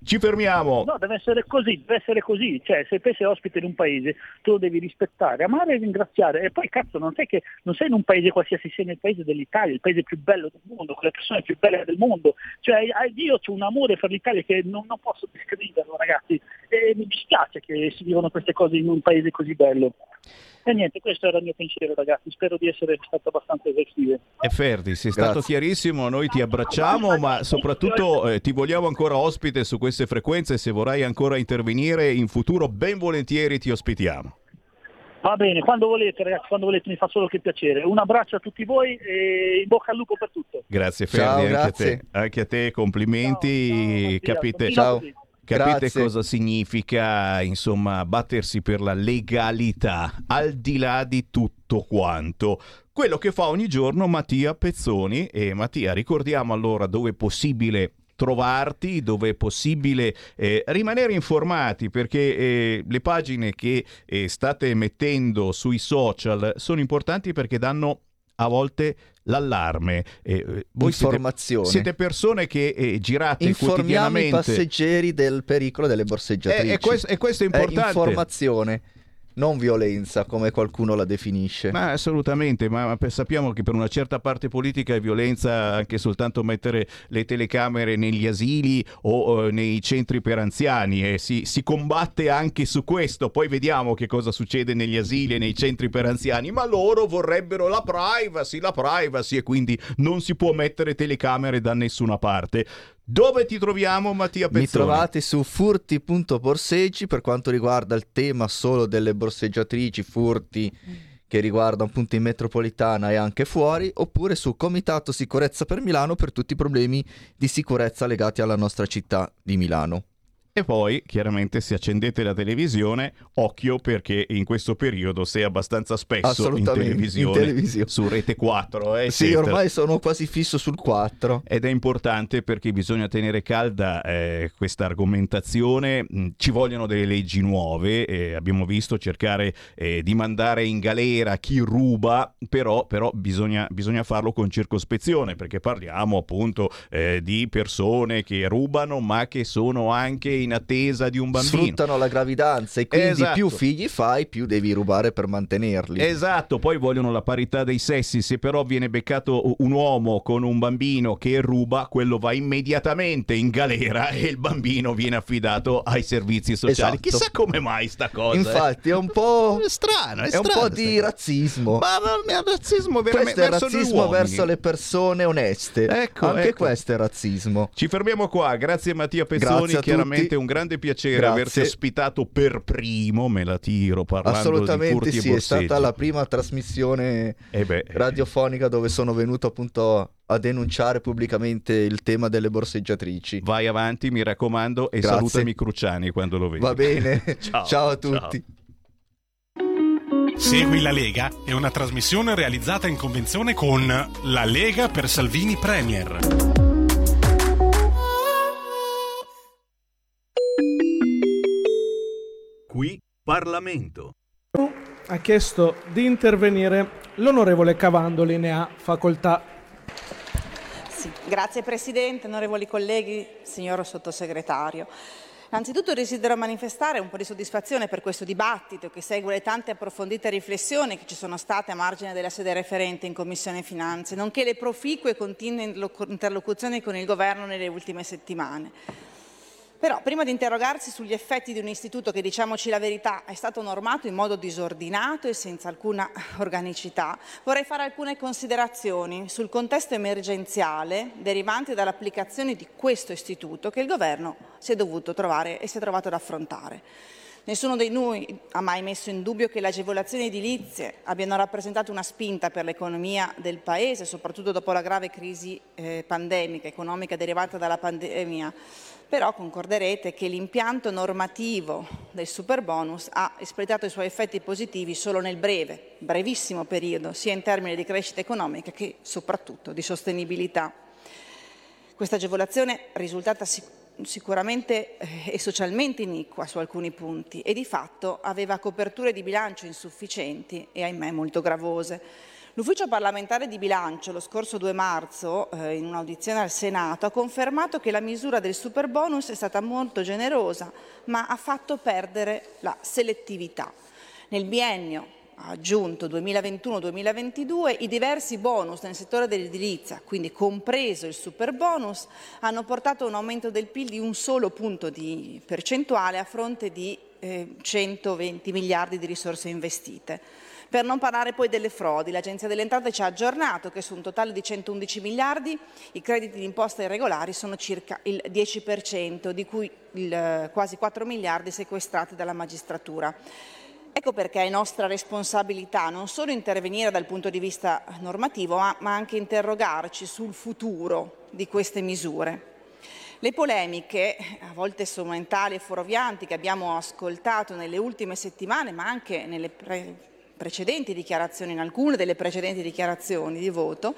Ci fermiamo. No, deve essere così, deve essere così. Cioè, se te sei ospite in un paese, tu lo devi rispettare, amare e ringraziare. E poi, cazzo, non sei che non sei in un paese qualsiasi, sei nel paese dell'Italia, il paese più bello del mondo, con le persone più belle del mondo. Cioè, io ho un amore per l'Italia che non, non posso descriverlo, ragazzi. E mi dispiace che si vivono queste cose in un paese così bello. E niente, questo era il mio pensiero, ragazzi. Spero di essere stato abbastanza esaustivo. E Ferdi, sei stato Grazie. chiarissimo, noi ti abbracciamo, ma soprattutto eh, ti vogliamo ancora ospite su queste frequenze, se vorrai ancora intervenire in futuro, ben volentieri ti ospitiamo. Va bene, quando volete, ragazzi, quando volete, mi fa solo che piacere. Un abbraccio a tutti voi e in bocca al lupo per tutto. Grazie Ciao, Ferdi, anche a grazie. te, anche a te, complimenti, capite, Ciao. Capite Grazie. cosa significa, insomma, battersi per la legalità, al di là di tutto quanto. Quello che fa ogni giorno Mattia Pezzoni e Mattia, ricordiamo allora dove è possibile trovarti, dove è possibile eh, rimanere informati perché eh, le pagine che eh, state mettendo sui social sono importanti perché danno a volte l'allarme. Eh, voi siete, Informazione. siete persone che eh, girate Informiamo i quotidianamente. passeggeri del pericolo delle borseggiatrici. Eh, e questo- questo è importante. informazione, non violenza, come qualcuno la definisce. Ma assolutamente, ma sappiamo che per una certa parte politica è violenza anche soltanto mettere le telecamere negli asili o eh, nei centri per anziani e si, si combatte anche su questo. Poi vediamo che cosa succede negli asili e nei centri per anziani, ma loro vorrebbero la privacy, la privacy e quindi non si può mettere telecamere da nessuna parte. Dove ti troviamo Mattia Pezzoni? Mi trovate su furti.borseggi per quanto riguarda il tema solo delle borseggiatrici, furti che riguardano appunto in metropolitana e anche fuori, oppure su Comitato Sicurezza per Milano per tutti i problemi di sicurezza legati alla nostra città di Milano. E poi, chiaramente, se accendete la televisione, occhio perché in questo periodo sei abbastanza spesso in Assolutamente, in televisione, televisione. su Rete 4. Eh, Sì, eccetera. ormai sono quasi fisso sul 4. Ed è importante perché bisogna tenere calda eh, questa argomentazione, Mm, ci vogliono delle leggi nuove, eh, abbiamo visto cercare eh, di mandare in galera chi ruba, però, però bisogna, bisogna farlo con circospezione perché parliamo appunto eh, di persone che rubano ma che sono anche in attesa di un bambino. Sfruttano la gravidanza e quindi Esatto. più figli fai, più devi rubare per mantenerli. Esatto, poi vogliono la parità dei sessi, se però viene beccato un uomo con un bambino che ruba, quello va immediatamente in galera e il bambino viene affidato ai servizi sociali. Esatto. Chissà come mai sta cosa. eh. Infatti è un po'... È strano, è, È un strano po' sta di razzismo. Ma ma- ma razzismo veramente Questo è verso razzismo verso le persone oneste. Ecco, Anche ecco. questo è razzismo. Ci fermiamo qua, grazie Mattia Grazie Pezzoni, a chiaramente tutti. un grande piacere Grazie. averti ospitato per primo, me la tiro parlando di Assolutamente furti e sì, è stata la prima trasmissione Eh radiofonica dove sono venuto appunto a denunciare pubblicamente il tema delle borseggiatrici. vai avanti, mi raccomando, e Grazie. salutami Cruciani quando lo vedi. Va bene, Ciao, ciao a tutti. Segui la Lega è una trasmissione realizzata in convenzione con La Lega per Salvini Premier. Qui Parlamento. Ha chiesto di intervenire l'onorevole Cavandoli, ne ha facoltà. Sì, grazie Presidente, onorevoli colleghi, signor Sottosegretario. Innanzitutto desidero manifestare un po' di soddisfazione per questo dibattito che segue le tante approfondite riflessioni che ci sono state a margine della sede referente in Commissione Finanze, nonché le proficue e continue interlocuzioni con il Governo nelle ultime settimane. Però, prima di interrogarsi sugli effetti di un istituto che, diciamoci la verità, è stato normato in modo disordinato e senza alcuna organicità, vorrei fare alcune considerazioni sul contesto emergenziale derivante dall'applicazione di questo istituto che il Governo si è dovuto trovare e si è trovato ad affrontare. Nessuno di noi ha mai messo in dubbio che le agevolazioni edilizie abbiano rappresentato una spinta per l'economia del Paese, soprattutto dopo la grave crisi eh, pandemica, economica derivata dalla pandemia però concorderete che l'impianto normativo del superbonus ha espletato i suoi effetti positivi solo nel breve, brevissimo periodo, sia in termini di crescita economica che soprattutto di sostenibilità. Questa agevolazione risultata sicuramente eh, e socialmente iniqua su alcuni punti e di fatto aveva coperture di bilancio insufficienti e ahimè molto gravose. L'Ufficio parlamentare di bilancio lo scorso 2 marzo, eh, in un'audizione al Senato, ha confermato che la misura del superbonus è stata molto generosa, ma ha fatto perdere la selettività. Nel biennio ha aggiunto 2021-2022, i diversi bonus nel settore dell'edilizia, quindi compreso il superbonus, hanno portato a un aumento del PIL di un solo punto di percentuale a fronte di eh, 120 miliardi di risorse investite. Per non parlare poi delle frodi, l'Agenzia delle Entrate ci ha aggiornato che su un totale di 111 miliardi i crediti di imposta irregolari sono circa il 10%, di cui il, quasi 4 miliardi sequestrati dalla magistratura. Ecco perché è nostra responsabilità non solo intervenire dal punto di vista normativo, ma anche interrogarci sul futuro di queste misure. Le polemiche, a volte strumentali e fuorvianti, che abbiamo ascoltato nelle ultime settimane, ma anche nelle pre precedenti dichiarazioni, in alcune delle precedenti dichiarazioni di voto,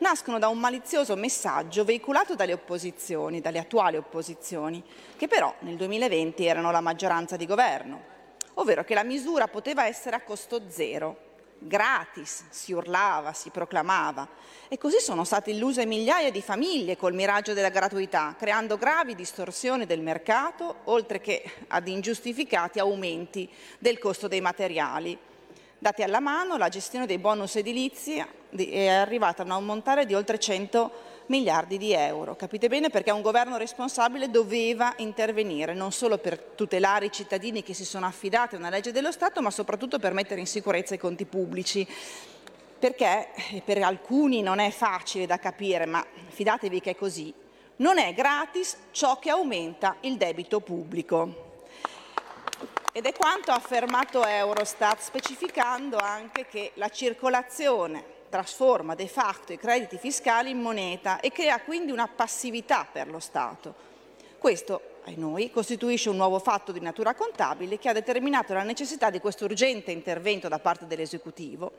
nascono da un malizioso messaggio veicolato dalle opposizioni, dalle attuali opposizioni, che però nel 2020 erano la maggioranza di governo, ovvero che la misura poteva essere a costo zero, gratis, si urlava, si proclamava. E così sono state illuse migliaia di famiglie col miraggio della gratuità, creando gravi distorsioni del mercato, oltre che ad ingiustificati aumenti del costo dei materiali, Dati alla mano, la gestione dei bonus edilizi è arrivata a un ammontare di oltre 100 miliardi di euro. Capite bene perché un governo responsabile doveva intervenire non solo per tutelare i cittadini che si sono affidati a una legge dello Stato, ma soprattutto per mettere in sicurezza i conti pubblici. Perché per alcuni non è facile da capire, ma fidatevi che è così. Non è gratis ciò che aumenta il debito pubblico. Ed è quanto ha affermato Eurostat, specificando anche che la circolazione trasforma de facto i crediti fiscali in moneta e crea quindi una passività per lo Stato. Questo, ai noi, costituisce un nuovo fatto di natura contabile che ha determinato la necessità di questo urgente intervento da parte dell'esecutivo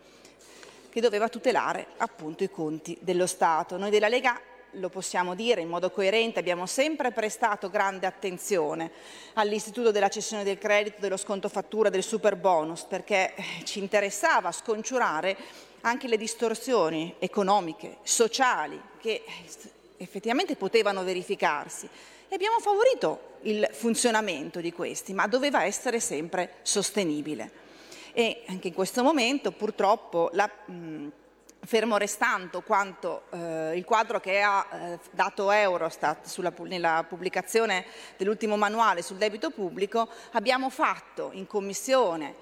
che doveva tutelare appunto i conti dello Stato. Noi della Lega lo possiamo dire in modo coerente, abbiamo sempre prestato grande attenzione all'istituto della cessione del credito, dello sconto fattura, del super bonus, perché eh, ci interessava sconciurare anche le distorsioni economiche, sociali, che effettivamente potevano verificarsi. E abbiamo favorito il funzionamento di questi, ma doveva essere sempre sostenibile. E anche in questo momento, purtroppo, la, mh, fermo restando quanto eh, il quadro che ha eh, dato Eurostat sulla, nella pubblicazione dell'ultimo manuale sul debito pubblico, abbiamo fatto in Commissione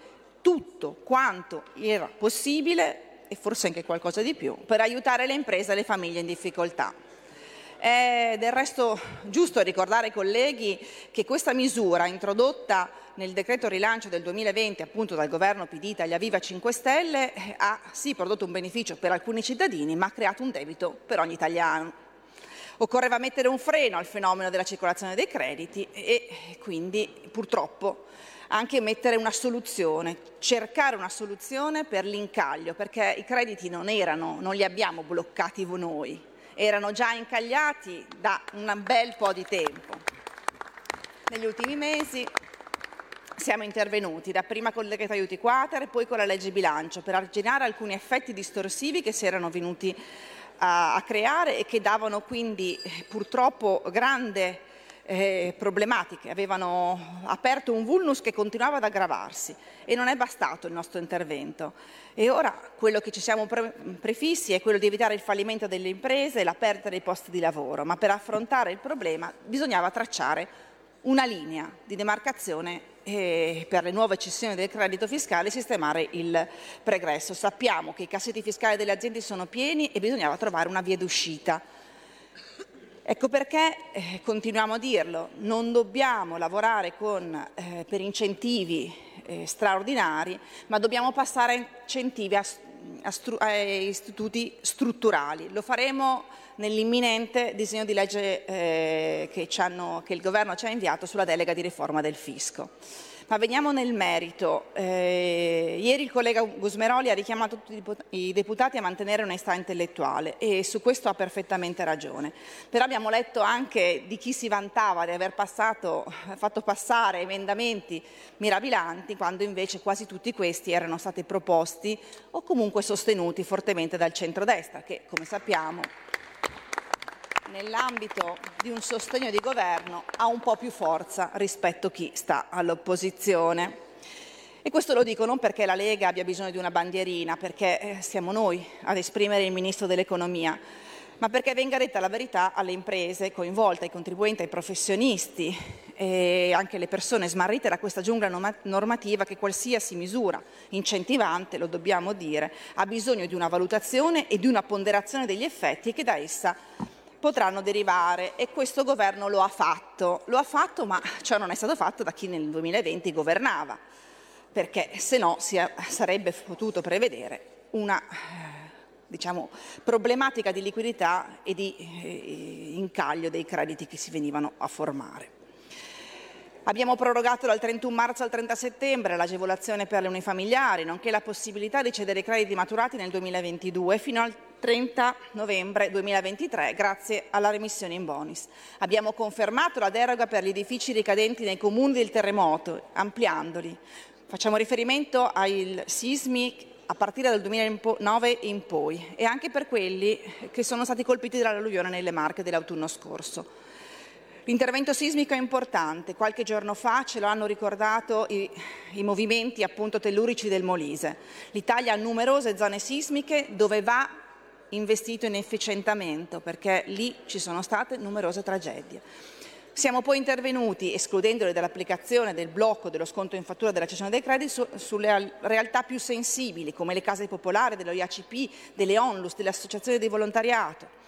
tutto quanto era possibile e forse anche qualcosa di più per aiutare le imprese e le famiglie in difficoltà. È del resto giusto ricordare ai colleghi che questa misura introdotta nel decreto rilancio del 2020 appunto dal governo PD Italia Viva 5 Stelle eh, ha sì prodotto un beneficio per alcuni cittadini ma ha creato un debito per ogni italiano. Occorreva mettere un freno al fenomeno della circolazione dei crediti e quindi purtroppo anche mettere una soluzione, cercare una soluzione per l'incaglio, perché i crediti non erano, non li abbiamo bloccati noi, erano già incagliati da un bel po' di tempo. Negli ultimi mesi siamo intervenuti, dapprima con il decreto aiuti quater e poi con la legge bilancio, per arginare alcuni effetti distorsivi che si erano venuti a, a creare e che davano quindi purtroppo grande eh, problematiche, avevano aperto un vulnus che continuava ad aggravarsi e non è bastato il nostro intervento. E ora quello che ci siamo pre- prefissi è quello di evitare il fallimento delle imprese e la perdita dei posti di lavoro, ma per affrontare il problema bisognava tracciare una linea di demarcazione e per le nuove cessioni del credito fiscale sistemare il pregresso. Sappiamo che i cassetti fiscali delle aziende sono pieni e bisognava trovare una via d'uscita. Ecco perché eh, continuiamo a dirlo, non dobbiamo lavorare con, eh, per incentivi eh, straordinari, ma dobbiamo passare a incentivi a, a, stru- a istituti strutturali. Lo faremo nell'imminente disegno di legge eh, che, hanno, che il Governo ci ha inviato sulla delega di riforma del fisco. Ma veniamo nel merito. Eh, ieri il collega Gusmeroli ha richiamato tutti i deputati a mantenere onestà intellettuale e su questo ha perfettamente ragione. Però abbiamo letto anche di chi si vantava di aver passato, fatto passare emendamenti mirabilanti quando invece quasi tutti questi erano stati proposti o comunque sostenuti fortemente dal centrodestra che, come sappiamo, nell'ambito di un sostegno di governo ha un po' più forza rispetto a chi sta all'opposizione. E questo lo dico non perché la Lega abbia bisogno di una bandierina, perché eh, siamo noi ad esprimere il Ministro dell'Economia, ma perché venga detta la verità alle imprese coinvolte, ai contribuenti, ai professionisti e anche alle persone smarrite da questa giungla normativa che qualsiasi misura incentivante, lo dobbiamo dire, ha bisogno di una valutazione e di una ponderazione degli effetti che da essa potranno derivare e questo governo lo ha fatto. Lo ha fatto, ma ciò non è stato fatto da chi nel 2020 governava, perché se no si sarebbe potuto prevedere una diciamo, problematica di liquidità e di eh, incaglio dei crediti che si venivano a formare. Abbiamo prorogato dal 31 marzo al 30 settembre l'agevolazione per le unifamiliari, nonché la possibilità di cedere crediti maturati nel 2022 fino al 30 novembre 2023 grazie alla remissione in bonus. Abbiamo confermato la deroga per gli edifici ricadenti nei comuni del terremoto, ampliandoli. Facciamo riferimento ai sismi a partire dal 2009 in poi e anche per quelli che sono stati colpiti dall'alluvione nelle Marche dell'autunno scorso. L'intervento sismico è importante, qualche giorno fa ce lo hanno ricordato i, i movimenti appunto tellurici del Molise. L'Italia ha numerose zone sismiche dove va investito in efficientamento perché lì ci sono state numerose tragedie. Siamo poi intervenuti, escludendole dall'applicazione del blocco dello sconto in fattura della cessione dei crediti, su, sulle realtà più sensibili, come le case popolari, dello IACP, delle ONLUS, delle associazioni di volontariato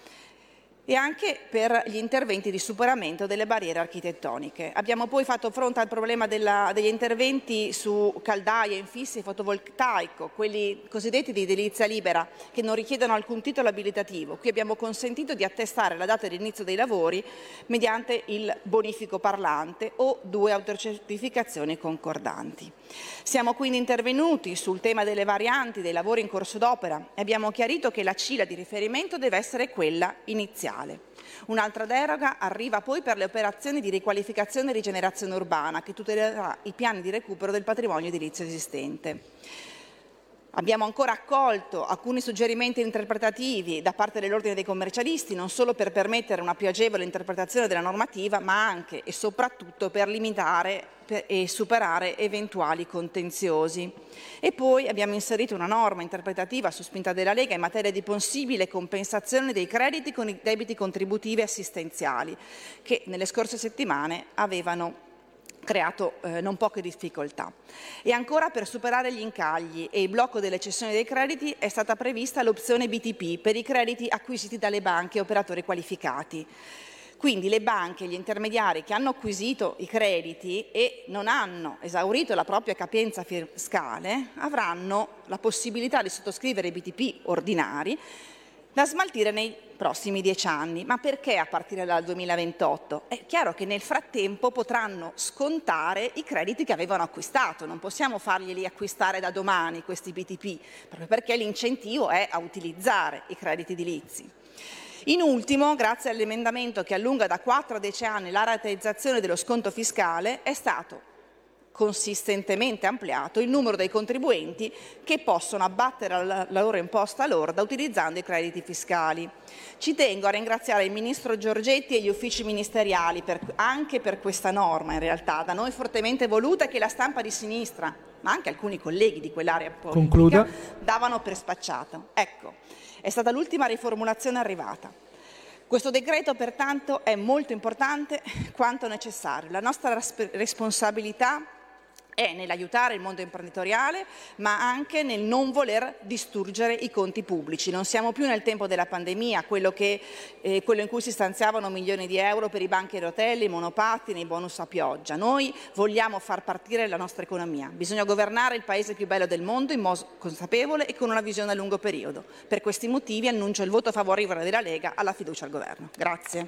e anche per gli interventi di superamento delle barriere architettoniche. Abbiamo poi fatto fronte al problema della, degli interventi su caldaie, infissi e fotovoltaico, quelli cosiddetti di edilizia libera, che non richiedono alcun titolo abilitativo. Qui abbiamo consentito di attestare la data di inizio dei lavori mediante il bonifico parlante o due autocertificazioni concordanti. Siamo quindi intervenuti sul tema delle varianti dei lavori in corso d'opera e abbiamo chiarito che la CILA di riferimento deve essere quella iniziale. Un'altra deroga arriva poi per le operazioni di riqualificazione e rigenerazione urbana che tutelerà i piani di recupero del patrimonio edilizio esistente. Abbiamo ancora accolto alcuni suggerimenti interpretativi da parte dell'Ordine dei commercialisti, non solo per permettere una più agevole interpretazione della normativa, ma anche e soprattutto per limitare e superare eventuali contenziosi. E poi abbiamo inserito una norma interpretativa su spinta della Lega in materia di possibile compensazione dei crediti con i debiti contributivi assistenziali, che nelle scorse settimane avevano creato eh, non poche difficoltà. E ancora per superare gli incagli e il blocco delle cessioni dei crediti è stata prevista l'opzione BTP per i crediti acquisiti dalle banche e operatori qualificati. Quindi le banche e gli intermediari che hanno acquisito i crediti e non hanno esaurito la propria capienza fiscale avranno la possibilità di sottoscrivere BTP ordinari da smaltire nei prossimi dieci anni. Ma perché a partire dal 2028? È chiaro che nel frattempo potranno scontare i crediti che avevano acquistato, non possiamo farglieli acquistare da domani questi BTP, proprio perché l'incentivo è a utilizzare i crediti edilizi. In ultimo, grazie all'emendamento che allunga da 4 a 10 anni la rateizzazione dello sconto fiscale, è stato consistentemente ampliato il numero dei contribuenti che possono abbattere la, loro imposta lorda utilizzando i crediti fiscali. Ci tengo a ringraziare il Ministro Giorgetti e gli uffici ministeriali per, anche per questa norma, in realtà, da noi fortemente voluta che la stampa di sinistra, ma anche alcuni colleghi di quell'area politica, Concluda. davano per spacciata. Ecco, è stata l'ultima riformulazione arrivata. Questo decreto pertanto è molto importante quanto necessario. La nostra responsabilità è nell'aiutare il mondo imprenditoriale, ma anche nel non voler distruggere i conti pubblici. Non siamo più nel tempo della pandemia, quello, che, eh, quello in cui si stanziavano milioni di euro per i banchi a rotelle, i monopattini, i bonus a pioggia. Noi vogliamo far partire la nostra economia. Bisogna governare il paese più bello del mondo in modo consapevole e con una visione a lungo periodo. Per questi motivi annuncio il voto favorevole della Lega alla fiducia al governo. Grazie.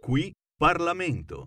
Qui Parlamento.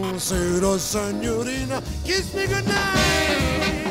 Buonasera signorina, kiss me goodnight.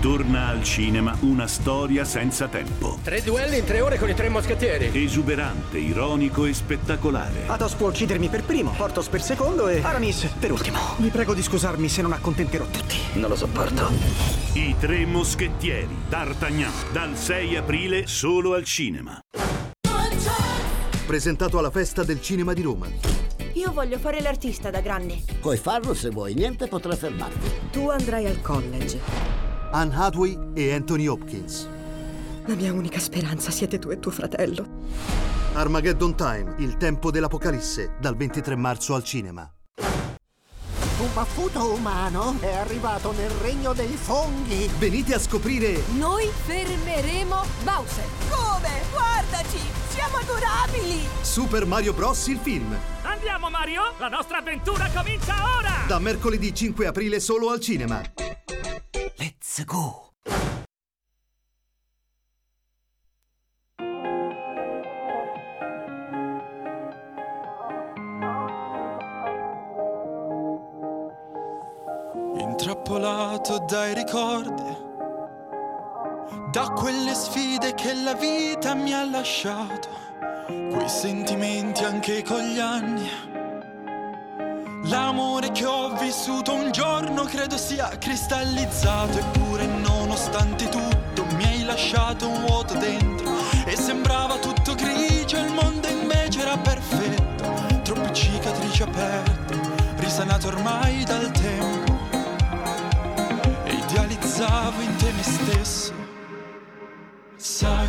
Torna al cinema una storia senza tempo. Tre duelli in tre ore con i tre moschettieri. Esuberante, ironico e spettacolare. Athos può uccidermi per primo, Portos per secondo e Aramis per ultimo. Vi prego di scusarmi se non accontenterò tutti. Non lo sopporto. I tre moschettieri, D'Artagnan, dal 6 aprile solo al cinema. Presentato alla Festa del Cinema di Roma. Io voglio fare l'artista da grande. Puoi farlo se vuoi, niente potrà fermarti. Tu andrai al college. Anne Hathaway e Anthony Hopkins. La mia unica speranza siete tu e tuo fratello. Armageddon Time, il tempo dell'apocalisse, dal 23 marzo al cinema. Un baffuto umano è arrivato nel regno dei funghi. Venite a scoprire Noi fermeremo Bowser. Come? Guardaci! Siamo adorabili! Super Mario Bros. il film. Andiamo Mario, la nostra avventura comincia ora! Da mercoledì 5 aprile solo al cinema. Let's go! Intrappolato dai ricordi, da quelle sfide che la vita mi ha lasciato, quei sentimenti anche con gli anni. L'amore che ho vissuto un giorno credo sia cristallizzato, eppure nonostante tutto mi hai lasciato un vuoto dentro e sembrava tutto grigio, il mondo invece era perfetto, troppe cicatrici aperte, risanate ormai dal tempo e idealizzavo in te me stesso. Sai,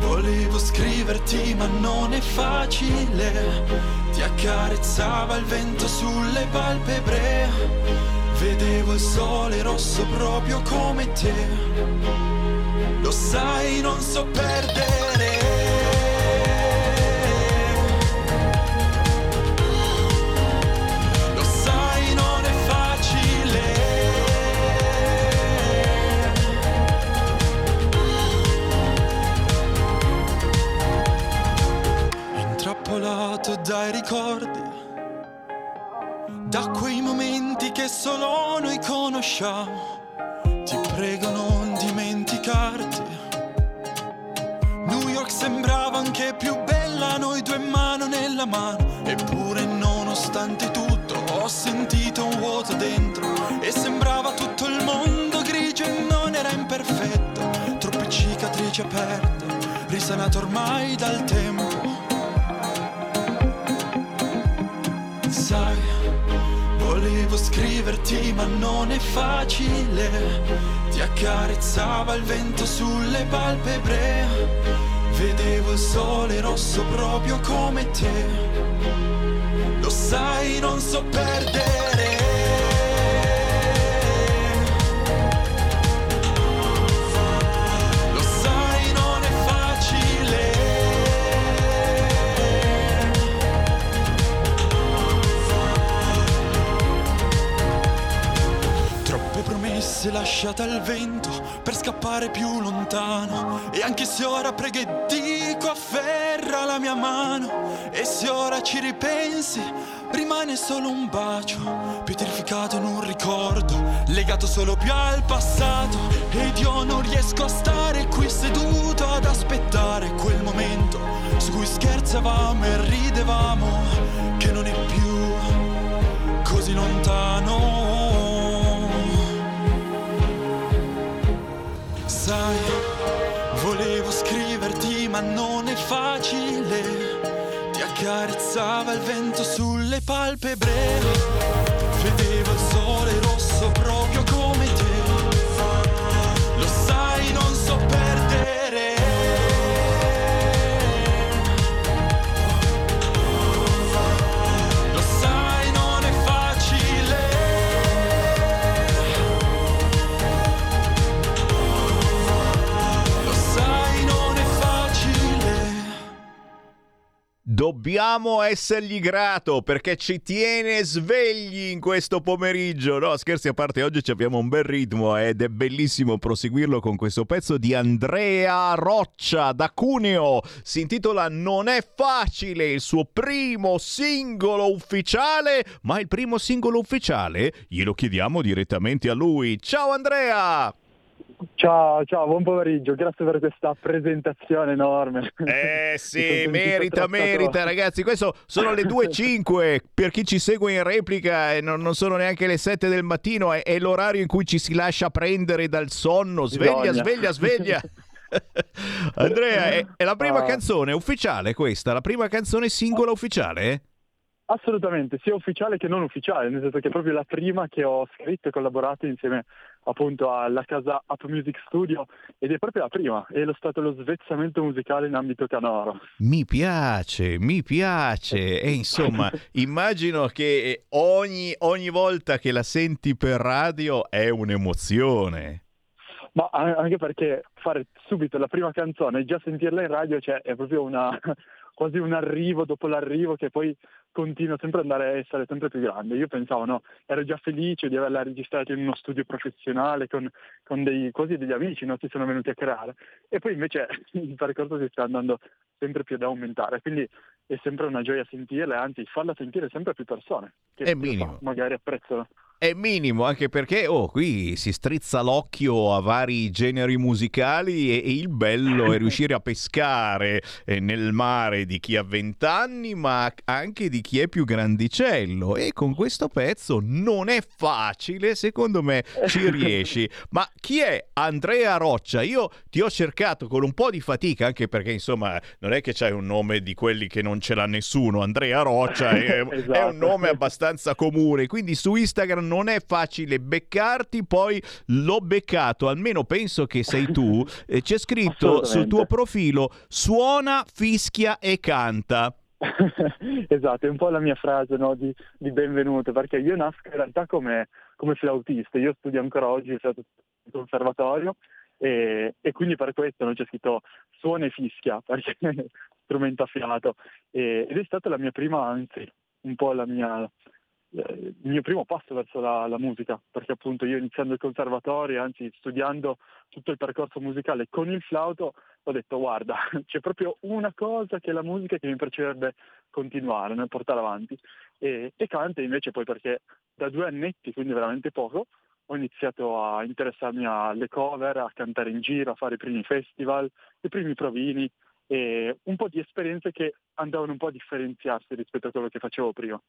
volevo scriverti ma non è facile. Ti accarezzava il vento sulle palpebre. Vedevo il sole rosso proprio come te. Lo sai, non so perdere. Ricordi, da quei momenti che solo noi conosciamo, prego non dimenticarti. New York sembrava anche più bella, noi due mano nella mano. Eppure nonostante tutto ho sentito un vuoto dentro e sembrava tutto il mondo grigio e non era imperfetto. Troppe cicatrici aperte, risanate ormai dal tempo. Scriverti ma non è facile. Ti accarezzava il vento sulle palpebre. Vedevo il sole rosso proprio come te. Lo sai, non so perdere. Promesse lasciate al vento per scappare più lontano. E anche se ora preghe dico afferra la mia mano. E se ora ci ripensi, rimane solo un bacio. Pietrificato in un ricordo, legato solo più al passato. Ed io non riesco a stare qui seduto ad aspettare quel momento su cui scherzavamo e ridevamo, che non è più così lontano. Ma non è facile. Ti accarezzava il vento sulle palpebre. Vedevo il sole rosso proprio Dobbiamo essergli grato perché ci tiene svegli in questo pomeriggio. No, scherzi a parte, oggi abbiamo un bel ritmo ed è bellissimo proseguirlo con questo pezzo di Andrea Roccia da Cuneo. Si intitola Non è facile, il suo primo singolo ufficiale, ma il primo singolo ufficiale glielo chiediamo direttamente a lui. Ciao Andrea! Ciao, ciao, buon pomeriggio, grazie per questa presentazione enorme. Eh sì, sentito merita, trattato- merita ragazzi, questo sono le 2.05 per chi ci segue in replica e non, non sono neanche le 7 del mattino, è, è l'orario in cui ci si lascia prendere dal sonno, sveglia, Bisogna. sveglia, sveglia. Andrea, è, è la prima Ah. canzone ufficiale questa, la prima canzone singola ufficiale? eh? Assolutamente, sia ufficiale che non ufficiale, nel senso che è proprio la prima che ho scritto e collaborato insieme appunto alla casa Up Music Studio ed è proprio la prima, è lo stato lo svezzamento musicale in ambito canoro. Mi piace, mi piace. E insomma, immagino che ogni, ogni volta che la senti per radio è un'emozione. Ma anche perché fare subito la prima canzone e già sentirla in radio cioè, è proprio una, quasi un arrivo dopo l'arrivo che poi continua sempre ad andare a essere sempre più grande. Io pensavo, no, ero già felice di averla registrata in uno studio professionale con, con dei, quasi degli amici, no? Ci sono venuti a creare. E poi invece il percorso si sta andando sempre più ad aumentare, quindi è sempre una gioia sentirla anzi farla sentire sempre più persone che È minimo. magari apprezzano. È minimo anche perché oh, qui si strizza l'occhio a vari generi musicali e, e il bello è riuscire a pescare eh, nel mare di chi ha vent'anni ma anche di chi è più grandicello e con questo pezzo non è facile secondo me ci riesci ma chi è Andrea Roccia? Io ti ho cercato con un po' di fatica anche perché insomma non è che c'hai un nome di quelli che non ce l'ha nessuno Andrea Roccia è, è Esatto. un nome abbastanza comune quindi su Instagram non è facile beccarti poi l'ho beccato almeno penso che sei tu e c'è scritto sul tuo profilo suona fischia e canta. Esatto, è un po' la mia frase no, di, di benvenuto, perché io nasco in realtà come, come flautista, io studio ancora oggi il in conservatorio e, e quindi per questo non c'è scritto suona e fischia, perché è strumento a fiato, e- ed è stata la mia prima, anzi, un po' la mia, eh, il mio primo passo verso la, la musica, perché appunto io iniziando il conservatorio, anzi studiando tutto il percorso musicale con il flauto, ho detto guarda, c'è proprio una cosa che è la musica che mi piacerebbe continuare, nel portare avanti. E, e canta invece poi perché da due annetti, quindi veramente poco, ho iniziato a interessarmi alle cover, a cantare in giro, a fare i primi festival, i primi provini e un po' di esperienze che andavano un po' a differenziarsi rispetto a quello che facevo prima.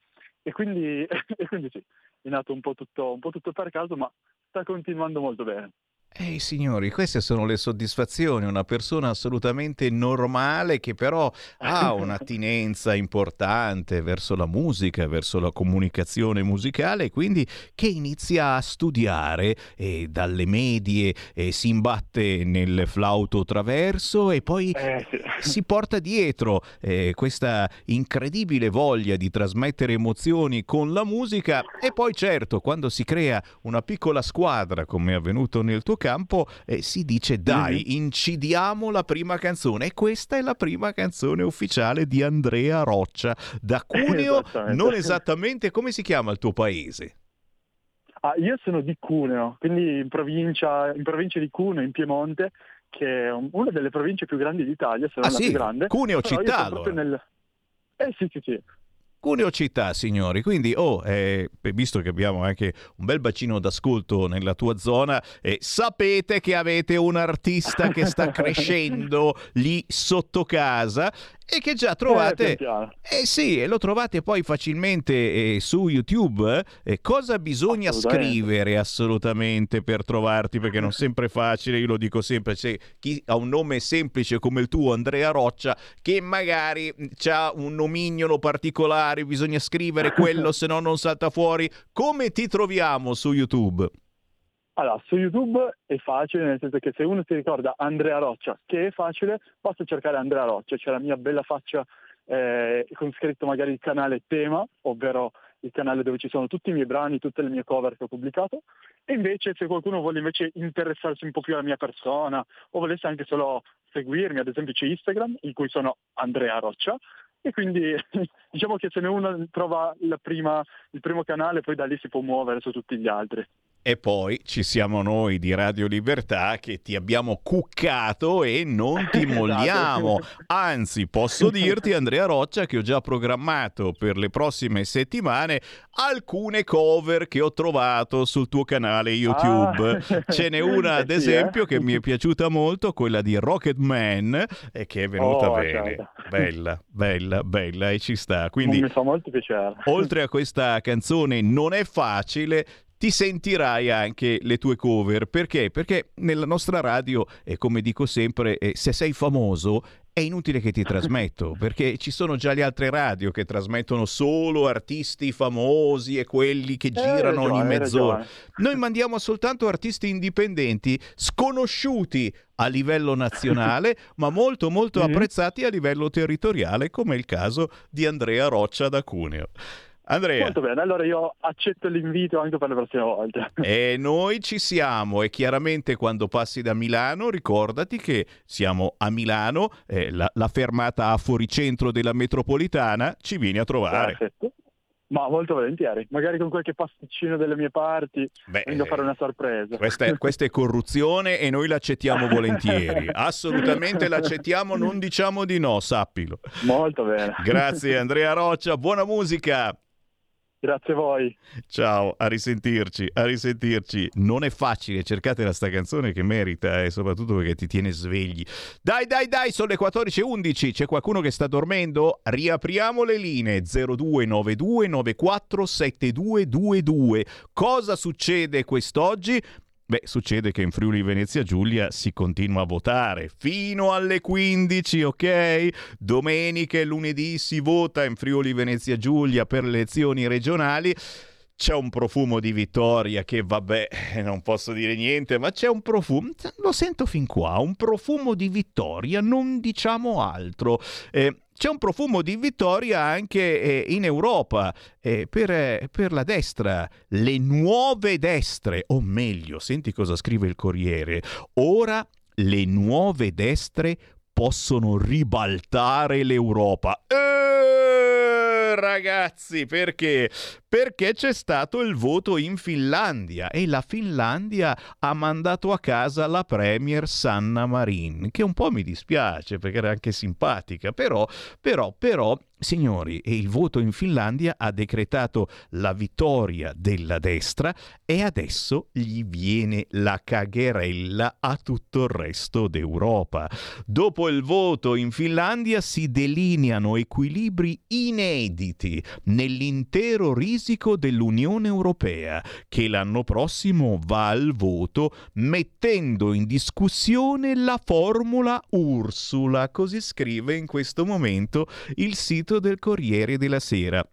E quindi, e quindi sì, è nato un po, tutto, un po' tutto per caso, ma sta continuando molto bene. Ehi signori, queste sono le soddisfazioni, una persona assolutamente normale che però ha un'attinenza importante verso la musica, verso la comunicazione musicale, quindi che inizia a studiare e dalle medie e si imbatte nel flauto traverso e poi Eh, si porta dietro eh, questa incredibile voglia di trasmettere emozioni con la musica. E poi certo quando si crea una piccola squadra come è avvenuto nel tuo campo eh, si dice dai incidiamo la prima canzone e questa è la prima canzone ufficiale di Andrea Roccia da Cuneo Esattamente. non esattamente come si chiama il tuo paese Ah, io sono di Cuneo, quindi in provincia, in provincia di Cuneo, in Piemonte, che è un- una delle province più grandi d'Italia, se non Ah, la sì? più grande. Cuneo Però città, allora. nel... Eh sì, sì, sì. Cuneo città, signori, quindi oh, eh, visto che abbiamo anche un bel bacino d'ascolto nella tua zona, eh, sapete che avete un artista che sta crescendo lì sotto casa e che già trovate... Eh, pian piano. Eh sì, e lo trovate poi facilmente eh, su YouTube. Eh, cosa bisogna Assolutamente. scrivere assolutamente per trovarti? Perché non sempre è facile, io lo dico sempre, c'è chi ha un nome semplice come il tuo, Andrea Roccia, che magari ha un nomignolo particolare, bisogna scrivere quello, se no non salta fuori. Come ti troviamo su YouTube? Allora, su YouTube è facile, nel senso che se uno si ricorda Andrea Roccia, che è facile, basta cercare Andrea Roccia, c'è la mia bella faccia eh, con scritto magari il canale tema, ovvero il canale dove ci sono tutti i miei brani, tutte le mie cover che ho pubblicato. E invece se qualcuno vuole invece interessarsi un po' più alla mia persona o volesse anche solo seguirmi, ad esempio c'è Instagram, in cui sono Andrea Roccia, e quindi diciamo che se ne uno trova prima- il primo canale, poi da lì si può muovere su tutti gli altri. E poi ci siamo noi di Radio Libertà che ti abbiamo cuccato e non ti molliamo. Anzi, posso dirti, Andrea Roccia, che ho già programmato per le prossime settimane alcune cover che ho trovato sul tuo canale YouTube. Ah. Ce n'è una, ad Eh sì, eh. esempio, che mi è piaciuta molto, quella di Rocket Man, e che è venuta Oh, bene. certo. Bella, bella, bella, e ci sta. Quindi Mi fa molto piacere. oltre a questa canzone non è facile ti sentirai anche le tue cover perché? Perché nella nostra radio, e come dico sempre, eh, se sei famoso è inutile che ti trasmetto perché ci sono già le altre radio che trasmettono solo artisti famosi e quelli che girano ragione, ogni mezz'ora. Noi mandiamo soltanto artisti indipendenti, sconosciuti a livello nazionale, ma molto molto Mm-hmm. apprezzati a livello territoriale, come è il caso di Andrea Roccia da Cuneo. Andrea. Molto bene, allora io accetto l'invito anche per le prossime volte. E noi ci siamo e chiaramente quando passi da Milano ricordati che siamo a Milano, eh, la, la fermata a fuoricentro della metropolitana ci vieni a trovare. Perfetto. Ma molto volentieri, magari con qualche pasticcino delle mie parti, vengo a fare una sorpresa. Questa è, questa è corruzione e noi l'accettiamo volentieri. Assolutamente l'accettiamo, non diciamo di no, sappilo. Molto bene. Grazie Andrea Roccia, buona musica. Grazie a voi. Ciao, a risentirci, a risentirci. Non è facile, cercatela sta canzone che merita e soprattutto perché ti tiene svegli. Dai, dai, dai, sono le 14.11, c'è qualcuno che sta dormendo? Riapriamo le linee 0292 947222. Cosa succede quest'oggi? Beh, succede che in Friuli Venezia Giulia si continua a votare fino alle 15, ok? Domenica e lunedì si vota in Friuli Venezia Giulia per le elezioni regionali. C'è un profumo di vittoria che vabbè, non posso dire niente, ma c'è un profumo, lo sento fin qua, un profumo di vittoria, non diciamo altro. Eh, c'è un profumo di vittoria anche eh, in Europa eh, per, eh, per la destra, le nuove destre, o meglio, senti cosa scrive il Corriere, ora le nuove destre possono ribaltare l'Europa. Eh, ragazzi, perché? Perché c'è stato il voto in Finlandia e la Finlandia ha mandato a casa la premier Sanna Marin, che un po' mi dispiace perché era anche simpatica, però, però, però Signori, il voto in Finlandia ha decretato la vittoria della destra e adesso gli viene la cagherella a tutto il resto d'Europa. Dopo il voto in Finlandia si delineano equilibri inediti nell'intero risico dell'Unione Europea, che l'anno prossimo va al voto mettendo in discussione la formula Ursula, così scrive in questo momento il sito del Corriere della Sera.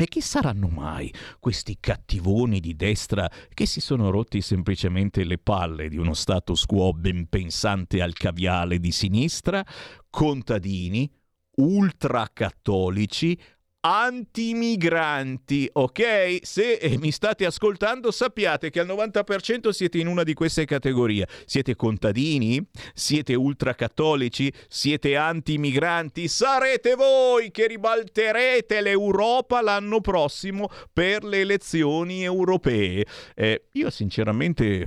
E chi saranno mai questi cattivoni di destra che si sono rotti semplicemente le palle di uno status quo ben pensante al caviale di sinistra? Contadini, ultracattolici, antimigranti, ok? Se eh, mi state ascoltando sappiate che al 90% siete in una di queste categorie. Siete contadini? Siete ultracattolici? Siete antimigranti? Sarete voi che ribalterete l'Europa l'anno prossimo per le elezioni europee. Eh, io sinceramente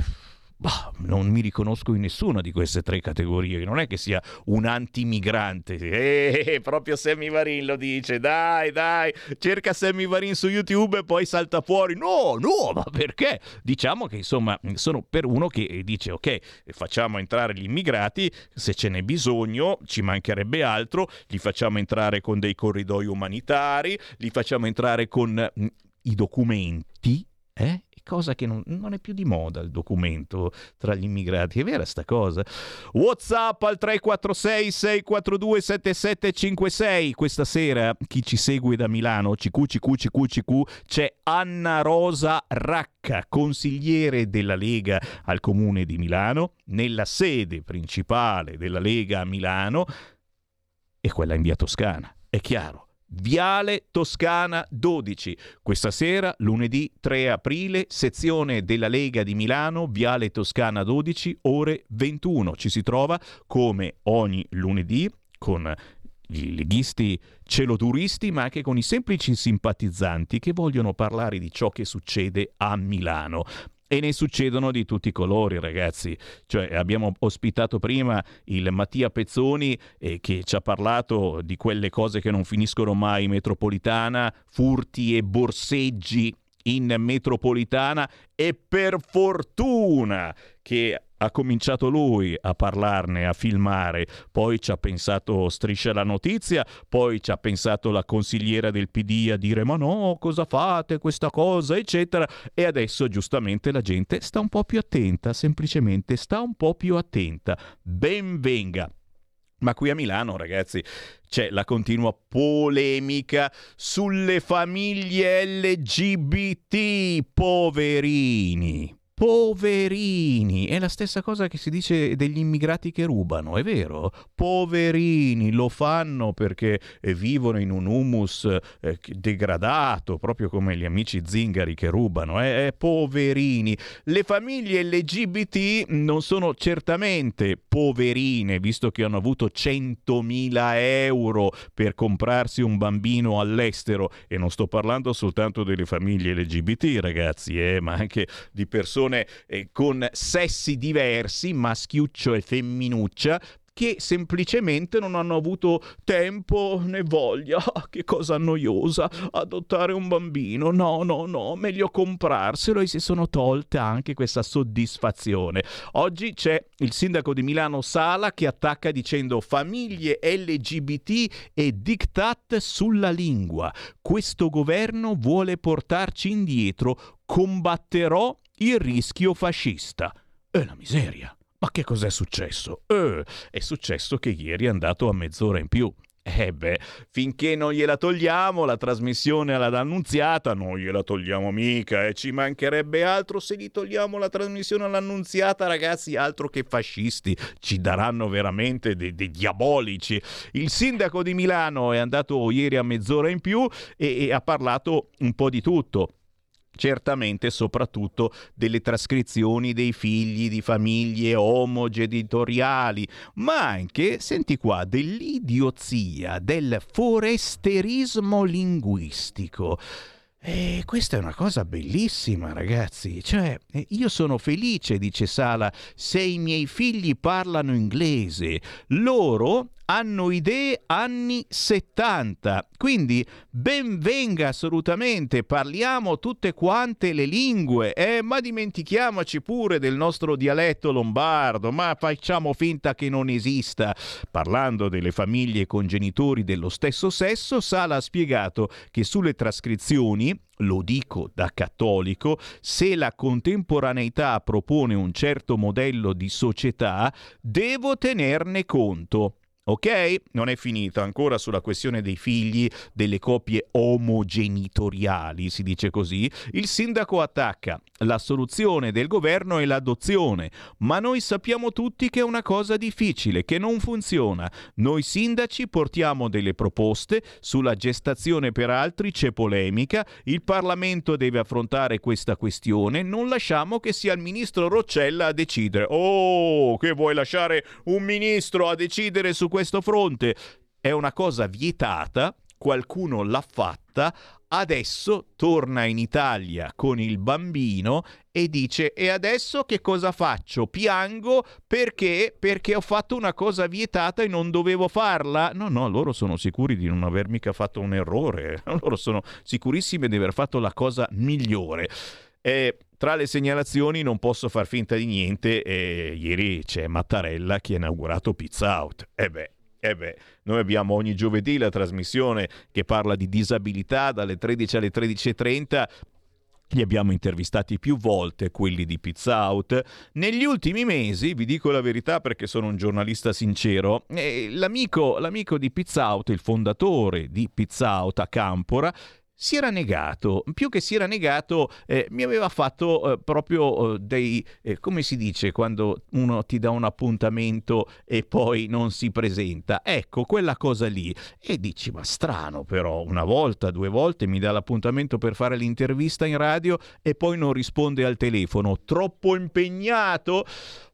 Bah, non mi riconosco in nessuna di queste tre categorie. Non è che sia un antimigrante. Eh, proprio Sammy Varin lo dice. Dai, dai, cerca Sammy Varin su YouTube e poi salta fuori. No, no, ma perché? Diciamo che insomma sono per uno che dice ok, facciamo entrare gli immigrati se ce n'è bisogno, ci mancherebbe altro, li facciamo entrare con dei corridoi umanitari, li facciamo entrare con mm, i documenti, eh? Cosa che non, non, è più di moda il documento tra gli immigrati. È vera sta cosa? WhatsApp al 346 642 7756. Questa sera chi ci segue da Milano, CQ, CQ, CQ, CQ, c'è Anna Rosa Racca, consigliere della Lega al comune di Milano, nella sede principale della Lega a Milano e quella in via Toscana. È chiaro Viale Toscana 12. Questa sera, lunedì 3 aprile, sezione della Lega di Milano, Viale Toscana 12, ore 21. Ci si trova come ogni lunedì con i leghisti celoduristi, ma anche con i semplici simpatizzanti che vogliono parlare di ciò che succede a Milano. E ne succedono di tutti i colori, ragazzi. Cioè, abbiamo ospitato prima il Mattia Pezzoni eh, che ci ha parlato di quelle cose che non finiscono mai in metropolitana, furti e borseggi in metropolitana e per fortuna che ha cominciato lui a parlarne, a filmare, poi ci ha pensato Striscia la Notizia, poi ci ha pensato la consigliera del PD a dire ma no, cosa fate questa cosa, eccetera, e adesso giustamente la gente sta un po' più attenta, semplicemente sta un po' più attenta. Ben venga. Ma qui a Milano, ragazzi, c'è la continua polemica sulle famiglie LGBT, poverini poverini. È la stessa cosa che si dice degli immigrati che rubano, è vero? Poverini, lo fanno perché eh, vivono in un humus eh, degradato, proprio come gli amici zingari che rubano, eh? eh? poverini. Le famiglie LGBT non sono certamente poverine, visto che hanno avuto 100.000 euro per comprarsi un bambino all'estero, e non sto parlando soltanto delle famiglie LGBT, ragazzi, eh, ma anche di persone persone eh, con sessi diversi, maschiuccio e femminuccia, che semplicemente non hanno avuto tempo né voglia. Che cosa noiosa adottare un bambino. No, no, no, meglio comprarselo e si sono tolte anche questa soddisfazione. Oggi c'è il sindaco di Milano Sala che attacca dicendo famiglie LGBT e diktat sulla lingua. Questo governo vuole portarci indietro. Combatterò il rischio fascista. E la miseria. Ma che cos'è successo? Eh, è successo che ieri è andato a mezz'ora in più. Eh beh, finché non gliela togliamo la trasmissione alla Annunziata, non gliela togliamo mica, e eh, ci mancherebbe altro se gli togliamo la trasmissione all'Annunziata, ragazzi, altro che fascisti, ci daranno veramente dei, dei diabolici. Il sindaco di Milano è andato ieri a mezz'ora in più e, e ha parlato un po' di tutto certamente soprattutto delle trascrizioni dei figli di famiglie omogenitoriali, ma anche, senti qua, dell'idiozia, del foresterismo linguistico. E questa è una cosa bellissima, ragazzi. Cioè, io sono felice, dice Sala, se i miei figli parlano inglese. Loro hanno idee anni 70. Quindi benvenga assolutamente, parliamo tutte quante le lingue, eh, ma dimentichiamoci pure del nostro dialetto lombardo, ma facciamo finta che non esista. Parlando delle famiglie con genitori dello stesso sesso, Sala ha spiegato che sulle trascrizioni lo dico da cattolico, se la contemporaneità propone un certo modello di società, devo tenerne conto. Ok? Non è finita ancora sulla questione dei figli delle coppie omogenitoriali, si dice così. Il sindaco attacca. La soluzione del governo è l'adozione, ma noi sappiamo tutti che è una cosa difficile, che non funziona. Noi sindaci portiamo delle proposte, sulla gestazione per altri c'è polemica, il Parlamento deve affrontare questa questione, non lasciamo che sia il ministro Roccella a decidere. Oh, che vuoi lasciare un ministro a decidere su questo fronte? È una cosa vietata, qualcuno l'ha fatta, adesso torna in Italia con il bambino e dice e adesso che cosa faccio? Piango perché? Perché ho fatto una cosa vietata e non dovevo farla? No, no, loro sono sicuri di non aver mica fatto un errore, loro sono sicurissimi di aver fatto la cosa migliore. E tra le segnalazioni non posso far finta di niente e ieri c'è Mattarella che ha inaugurato Pizza Out. E beh, eh beh, noi abbiamo ogni giovedì la trasmissione che parla di disabilità dalle 13 alle 13.30. Li abbiamo intervistati più volte, quelli di Pizza Out. Negli ultimi mesi, vi dico la verità perché sono un giornalista sincero, eh, l'amico, l'amico di Pizza Out, il fondatore di Pizza Out a Campora, si era negato, più che si era negato, eh, mi aveva fatto eh, proprio eh, dei, eh, come si dice quando uno ti dà un appuntamento e poi non si presenta, ecco quella cosa lì. E dici, ma strano però, una volta, due volte mi dà l'appuntamento per fare l'intervista in radio e poi non risponde al telefono, troppo impegnato.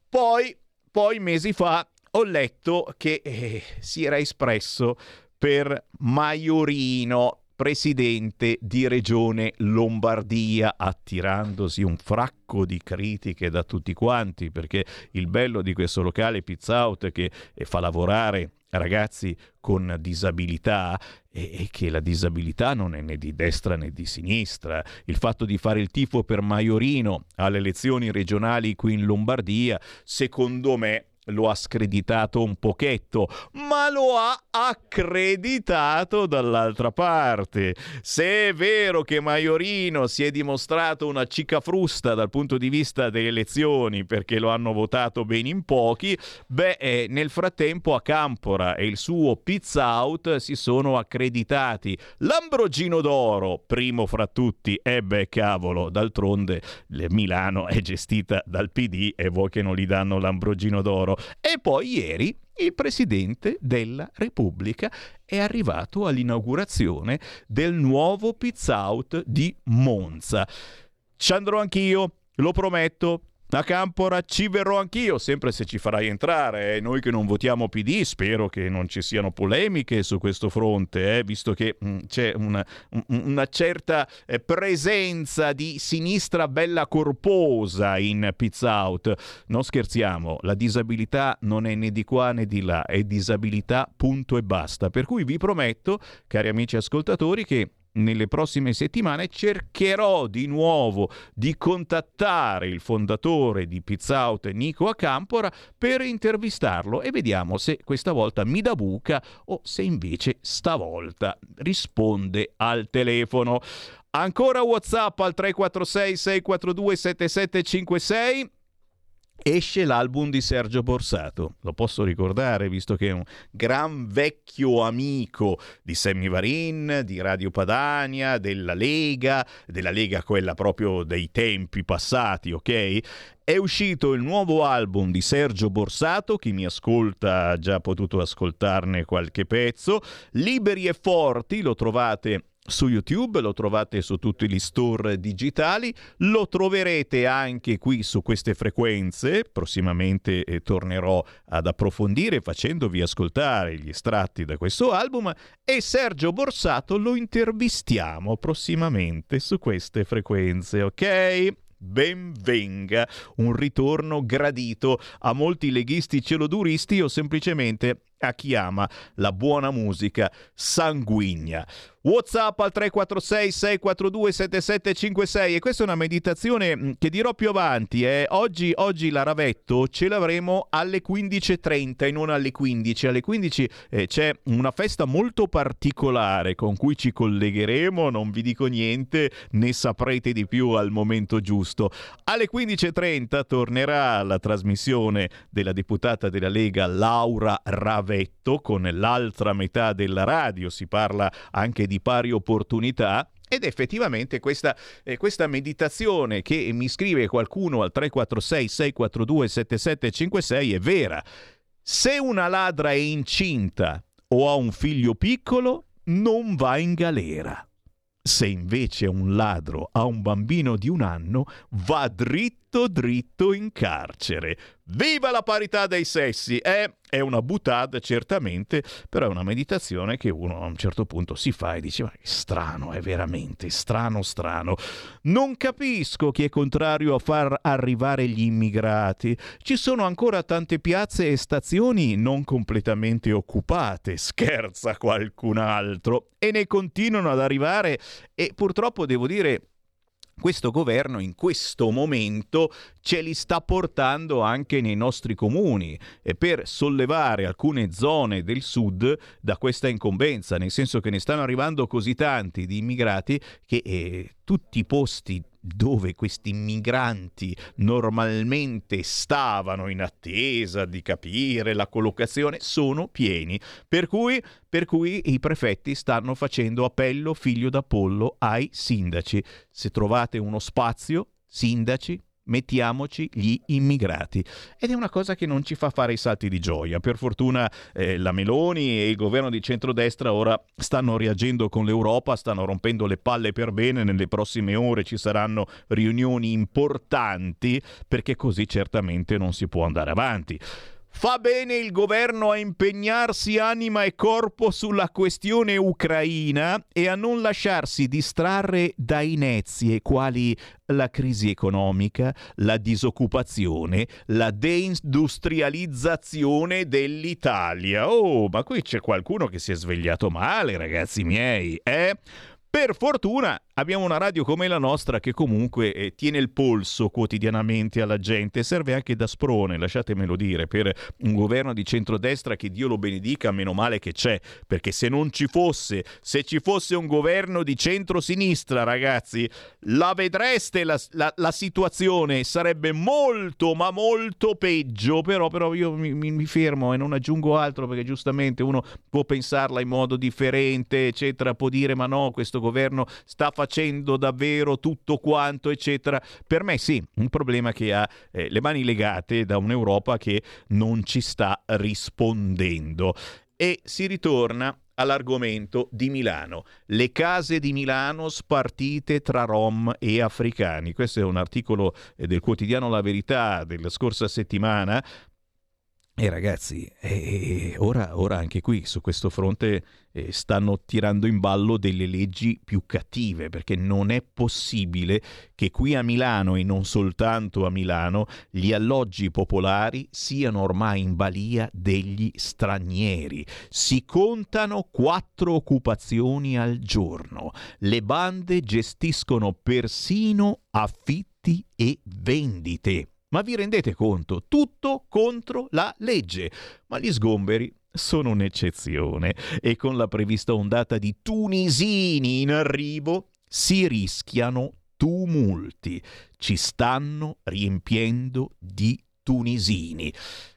Poi, poi mesi fa ho letto che eh, si era espresso per Maiorino presidente di regione Lombardia, attirandosi un fracco di critiche da tutti quanti, perché il bello di questo locale Pizza Out che fa lavorare ragazzi con disabilità e, che la disabilità non è né di destra né di sinistra. Il fatto di fare il tifo per Maiorino alle elezioni regionali qui in Lombardia, secondo me lo ha screditato un pochetto, ma lo ha accreditato dall'altra parte. Se è vero che Maiorino si è dimostrato una cicafrusta dal punto di vista delle elezioni perché lo hanno votato ben in pochi, beh, eh, nel frattempo a Campora e il suo Pizza Out si sono accreditati. Lambrogino d'Oro, primo fra tutti, e beh cavolo, d'altronde Milano è gestita dal PD e voi che non gli danno Lambrogino d'Oro. E poi ieri il Presidente della Repubblica è arrivato all'inaugurazione del nuovo Pizza Out di Monza. Ci andrò anch'io, lo prometto, a Campora ci verrò anch'io, sempre se ci farai entrare. Eh. Noi che non votiamo PD, spero che non ci siano polemiche su questo fronte, eh, visto che mh, mm, c'è una, una certa eh, presenza di sinistra bella corposa in Pizza Out. Non scherziamo, la disabilità non è né di qua né di là, è disabilità punto e basta. Per cui vi prometto, cari amici ascoltatori, che nelle prossime settimane cercherò di nuovo di contattare il fondatore di Pizza Out, Nico Acampora, per intervistarlo e vediamo se questa volta mi dà buca o se invece stavolta risponde al telefono. Ancora WhatsApp al 346 642 7756 esce l'album di Sergio Borsato. Lo posso ricordare visto che è un gran vecchio amico di Sammy Varin, di Radio Padania, della Lega, della Lega quella proprio dei tempi passati, ok? È uscito il nuovo album di Sergio Borsato, chi mi ascolta ha già potuto ascoltarne qualche pezzo. Liberi e forti lo trovate su YouTube, lo trovate su tutti gli store digitali, lo troverete anche qui su queste frequenze, prossimamente eh, tornerò ad approfondire facendovi ascoltare gli estratti da questo album e Sergio Borsato lo intervistiamo prossimamente su queste frequenze, ok? ben venga un ritorno gradito a molti leghisti celoduristi o semplicemente a chi ama la buona musica sanguigna. WhatsApp al 346 642 7756 e questa è una meditazione mm, che dirò più avanti. Eh. Oggi, oggi la Ravetto ce l'avremo alle 15.30 e non alle 15. Alle 15 eh, c'è una festa molto particolare con cui ci collegheremo, non vi dico niente, ne saprete di più al momento giusto. Alle 15.30 tornerà la trasmissione della deputata della Lega Laura Ravetto con l'altra metà della radio, si parla anche di pari opportunità ed effettivamente questa, eh, questa, meditazione che mi scrive qualcuno al 346 642 7756 è vera. Se una ladra è incinta o ha un figlio piccolo, non va in galera. Se invece un ladro ha un bambino di un anno, va dritto dritto in carcere. Viva la parità dei sessi! Eh, è una butad certamente, però è una meditazione che uno a un certo punto si fa e dice ma che strano, è veramente strano strano. Non capisco chi è contrario a far arrivare gli immigrati. Ci sono ancora tante piazze e stazioni non completamente occupate, scherza qualcun altro, e ne continuano ad arrivare e purtroppo devo dire questo governo in questo momento ce li sta portando anche nei nostri comuni. E per sollevare alcune zone del sud da questa incombenza, nel senso che ne stanno arrivando così tanti di immigrati che eh, tutti i posti dove questi migranti normalmente stavano in attesa di capire la collocazione sono pieni. Per cui, per cui i prefetti stanno facendo appello figlio d'Apollo ai sindaci. Se trovate uno spazio, sindaci, mettiamoci gli immigrati. Ed è una cosa che non ci fa fare i salti di gioia. Per fortuna eh, la Meloni e il governo di centrodestra ora stanno reagendo con l'Europa, stanno rompendo le palle per bene, nelle prossime ore ci saranno riunioni importanti perché così certamente non si può andare avanti. Fa bene il governo a impegnarsi anima e corpo sulla questione ucraina e a non lasciarsi distrarre da inezie quali la crisi economica, la disoccupazione, la deindustrializzazione dell'Italia. Oh, ma qui c'è qualcuno che si è svegliato male, ragazzi miei, eh? Per fortuna abbiamo una radio come la nostra che comunque eh, tiene il polso quotidianamente alla gente, serve anche da sprone, lasciatemelo dire, per un governo di centrodestra che Dio lo benedica, meno male che c'è, perché se non ci fosse, se ci fosse un governo di centrosinistra, ragazzi, la vedreste la, la, la situazione, sarebbe molto ma molto peggio, però, però io mi, mi, mi fermo e non aggiungo altro perché giustamente uno può pensarla in modo differente, eccetera, può dire ma no, questo governo sta facendo davvero tutto quanto, eccetera. Per me sì, un problema che ha eh, le mani legate da un'Europa che non ci sta rispondendo. E si ritorna all'argomento di Milano. Le case di Milano spartite tra rom e africani. Questo è un articolo eh, del quotidiano La Verità della scorsa settimana. E ragazzi, eh, ora, ora, anche qui su questo fronte eh, stanno tirando in ballo delle leggi più cattive, perché non è possibile che qui a Milano e non soltanto a Milano gli alloggi popolari siano ormai in balia degli stranieri. Si contano quattro occupazioni al giorno. Le bande gestiscono persino affitti e vendite. Ma vi rendete conto? Tutto contro la legge. Ma gli sgomberi sono un'eccezione e con la prevista ondata di tunisini in arrivo si rischiano tumulti. Ci stanno riempiendo di tunisini.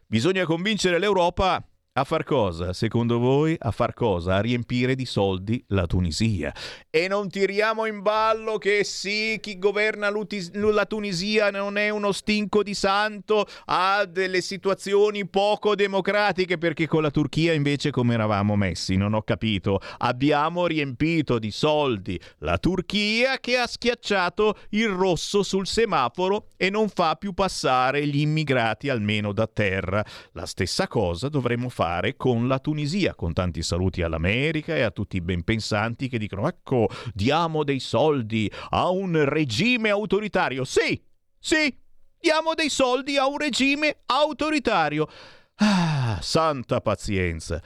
Bisogna convincere l'Europa a far cosa, secondo voi? A far cosa? A riempire di soldi la Tunisia. E non tiriamo in ballo che sì, chi governa la Tunisia non è uno stinco di santo, ha delle situazioni poco democratiche, perché con la Turchia invece come eravamo messi? Non ho capito. Abbiamo riempito di soldi la Turchia che ha schiacciato il rosso sul semaforo e non fa più passare gli immigrati almeno da terra. La stessa cosa dovremmo fare fare con la Tunisia, con tanti saluti all'America e a tutti i benpensanti che dicono ecco, diamo dei soldi a un regime autoritario. Sì, sì, diamo dei soldi a un regime autoritario. Ah, santa pazienza.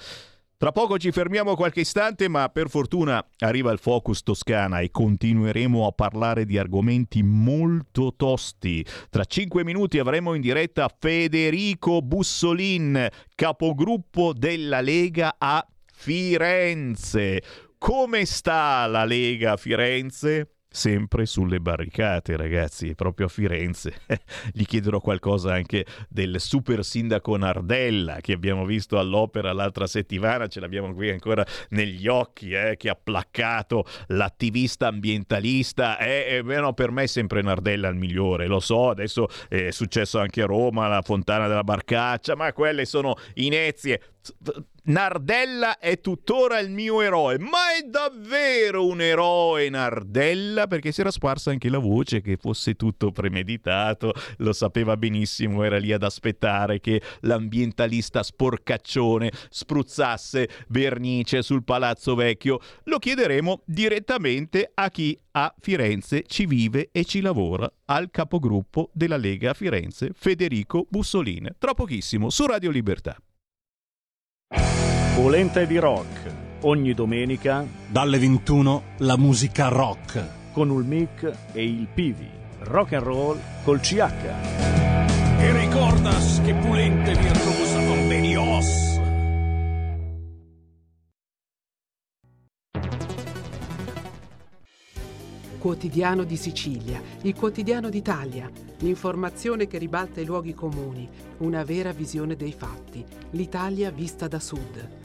Tra poco ci fermiamo qualche istante, ma per fortuna arriva il Focus Toscana e continueremo a parlare di argomenti molto tosti. Tra cinque minuti avremo in diretta Federico Bussolin, capogruppo della Lega a Firenze. Come sta la Lega a Firenze? Sempre sulle barricate, ragazzi, proprio a Firenze. Gli chiederò qualcosa anche del super sindaco Nardella che abbiamo visto all'opera l'altra settimana, ce l'abbiamo qui ancora negli occhi, eh, che ha placcato l'attivista ambientalista. Eh, eh, no, per me è sempre Nardella il migliore, lo so, adesso è successo anche a Roma, la fontana della Barcaccia, ma quelle sono inezie Nardella è tuttora il mio eroe, ma è davvero un eroe Nardella? Perché si era sparsa anche la voce che fosse tutto premeditato, lo sapeva benissimo, era lì ad aspettare che l'ambientalista sporcaccione spruzzasse vernice sul palazzo vecchio. Lo chiederemo direttamente a chi a Firenze ci vive e ci lavora, al capogruppo della Lega a Firenze, Federico Bussolini. Tra pochissimo su Radio Libertà. Polenta di rock. Ogni domenica dalle 21 la musica rock con il mic e il Pivi. Rock and roll col CH. E ricordas che Pulente virtuosa con Benios. Quotidiano di Sicilia, il quotidiano d'Italia, l'informazione che ribalta i luoghi comuni, una vera visione dei fatti, l'Italia vista da sud.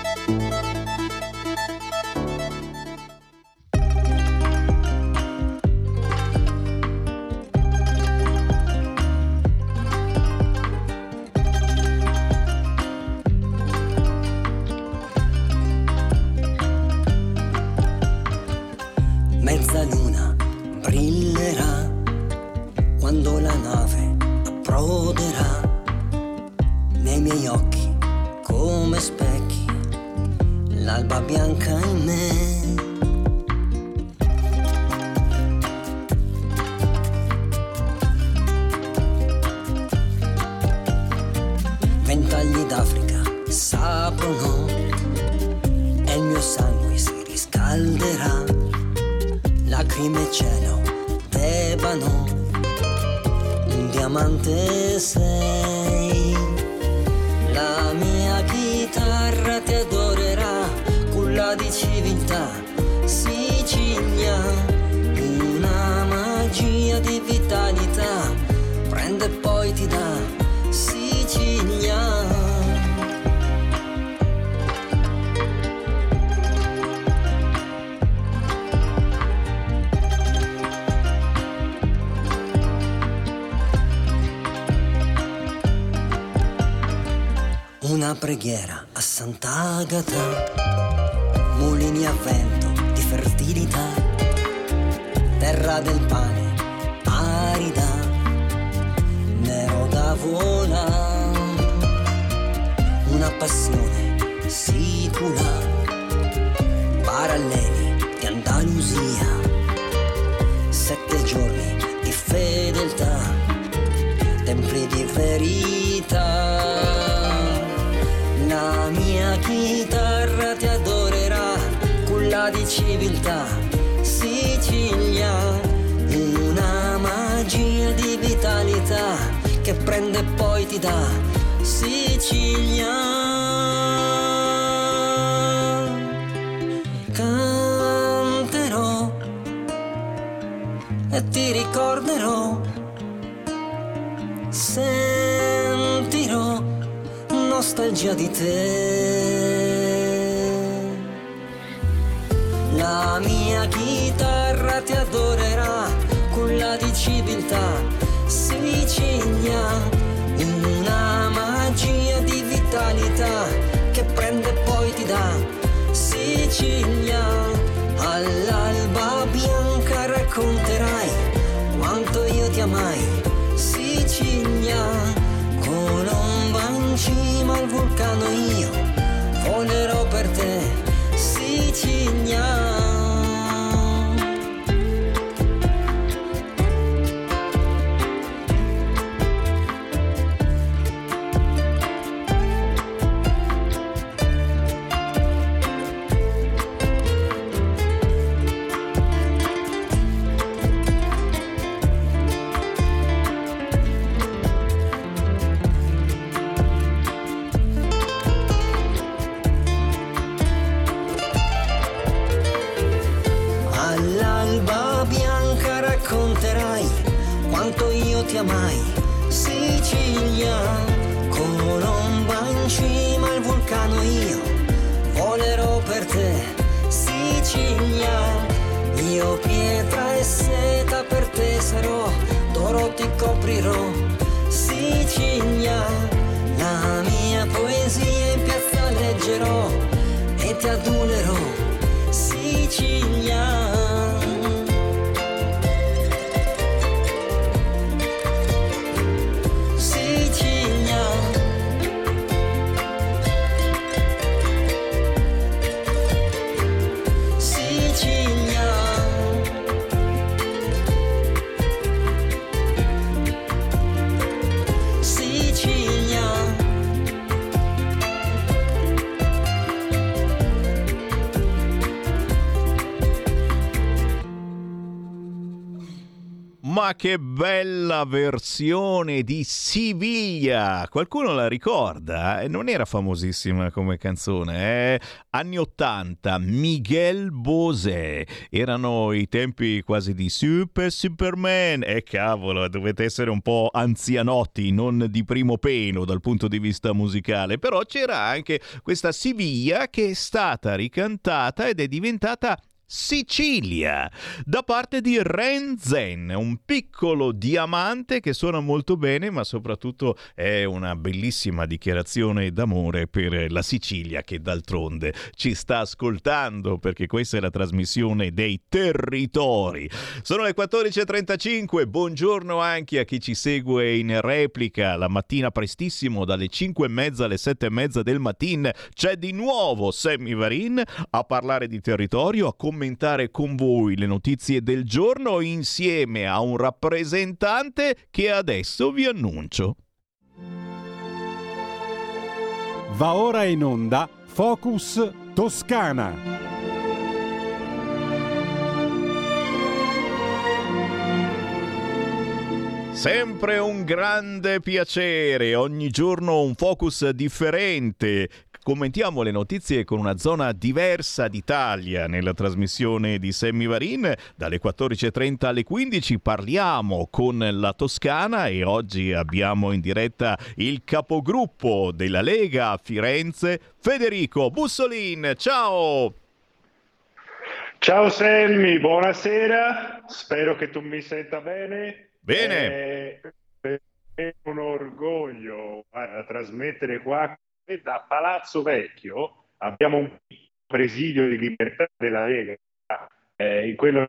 e ti ricorderò. Sentirò nostalgia di te. La mia chitarra ti adorerà, culla di civiltà sicilia, in una magia di vitalità che prende e poi ti dà Sicilia alla ti adulerò. Sicilia. Che bella versione di Siviglia! Qualcuno la ricorda? Eh, Non era famosissima come canzone, eh? Anni 80, Miguel Bosé. Erano i tempi quasi di Super Superman. E cavolo, dovete essere un po' anzianotti, non di primo pelo dal punto di vista musicale. Però c'era anche questa Siviglia che è stata ricantata ed è diventata Sicilia da parte di Renzen, un piccolo diamante che suona molto bene, ma soprattutto è una bellissima dichiarazione d'amore per la Sicilia che d'altronde ci sta ascoltando perché questa è la trasmissione dei territori. Sono le 14:35. Buongiorno anche a chi ci segue in replica la mattina prestissimo dalle 5 e mezza alle 7 e mezza del mattino. C'è di nuovo Sammy Varin a parlare di territorio, a commentare con voi le notizie del giorno insieme a un rappresentante che adesso vi annuncio. Va ora in onda Focus Toscana. Sempre un grande piacere, ogni giorno un focus differente. Commentiamo le notizie con una zona diversa d'Italia nella trasmissione di Sammy Varin. Dalle 14.30 alle 15 parliamo con la Toscana e oggi abbiamo in diretta il capogruppo della Lega a Firenze, Federico Bussolin. Ciao! Ciao Selmi, buonasera, spero che tu mi senta bene. Bene. Eh, è un orgoglio guarda, trasmettere qua da Palazzo Vecchio. Abbiamo un presidio di libertà della Lega, eh, in quello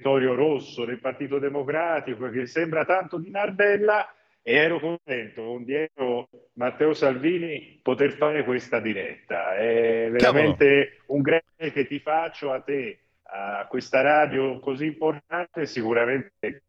territorio rosso del Partito Democratico che sembra tanto di Nardella e ero contento con dietro Matteo Salvini poter fare questa diretta. È veramente un grazie che ti faccio a te, a questa radio così importante, sicuramente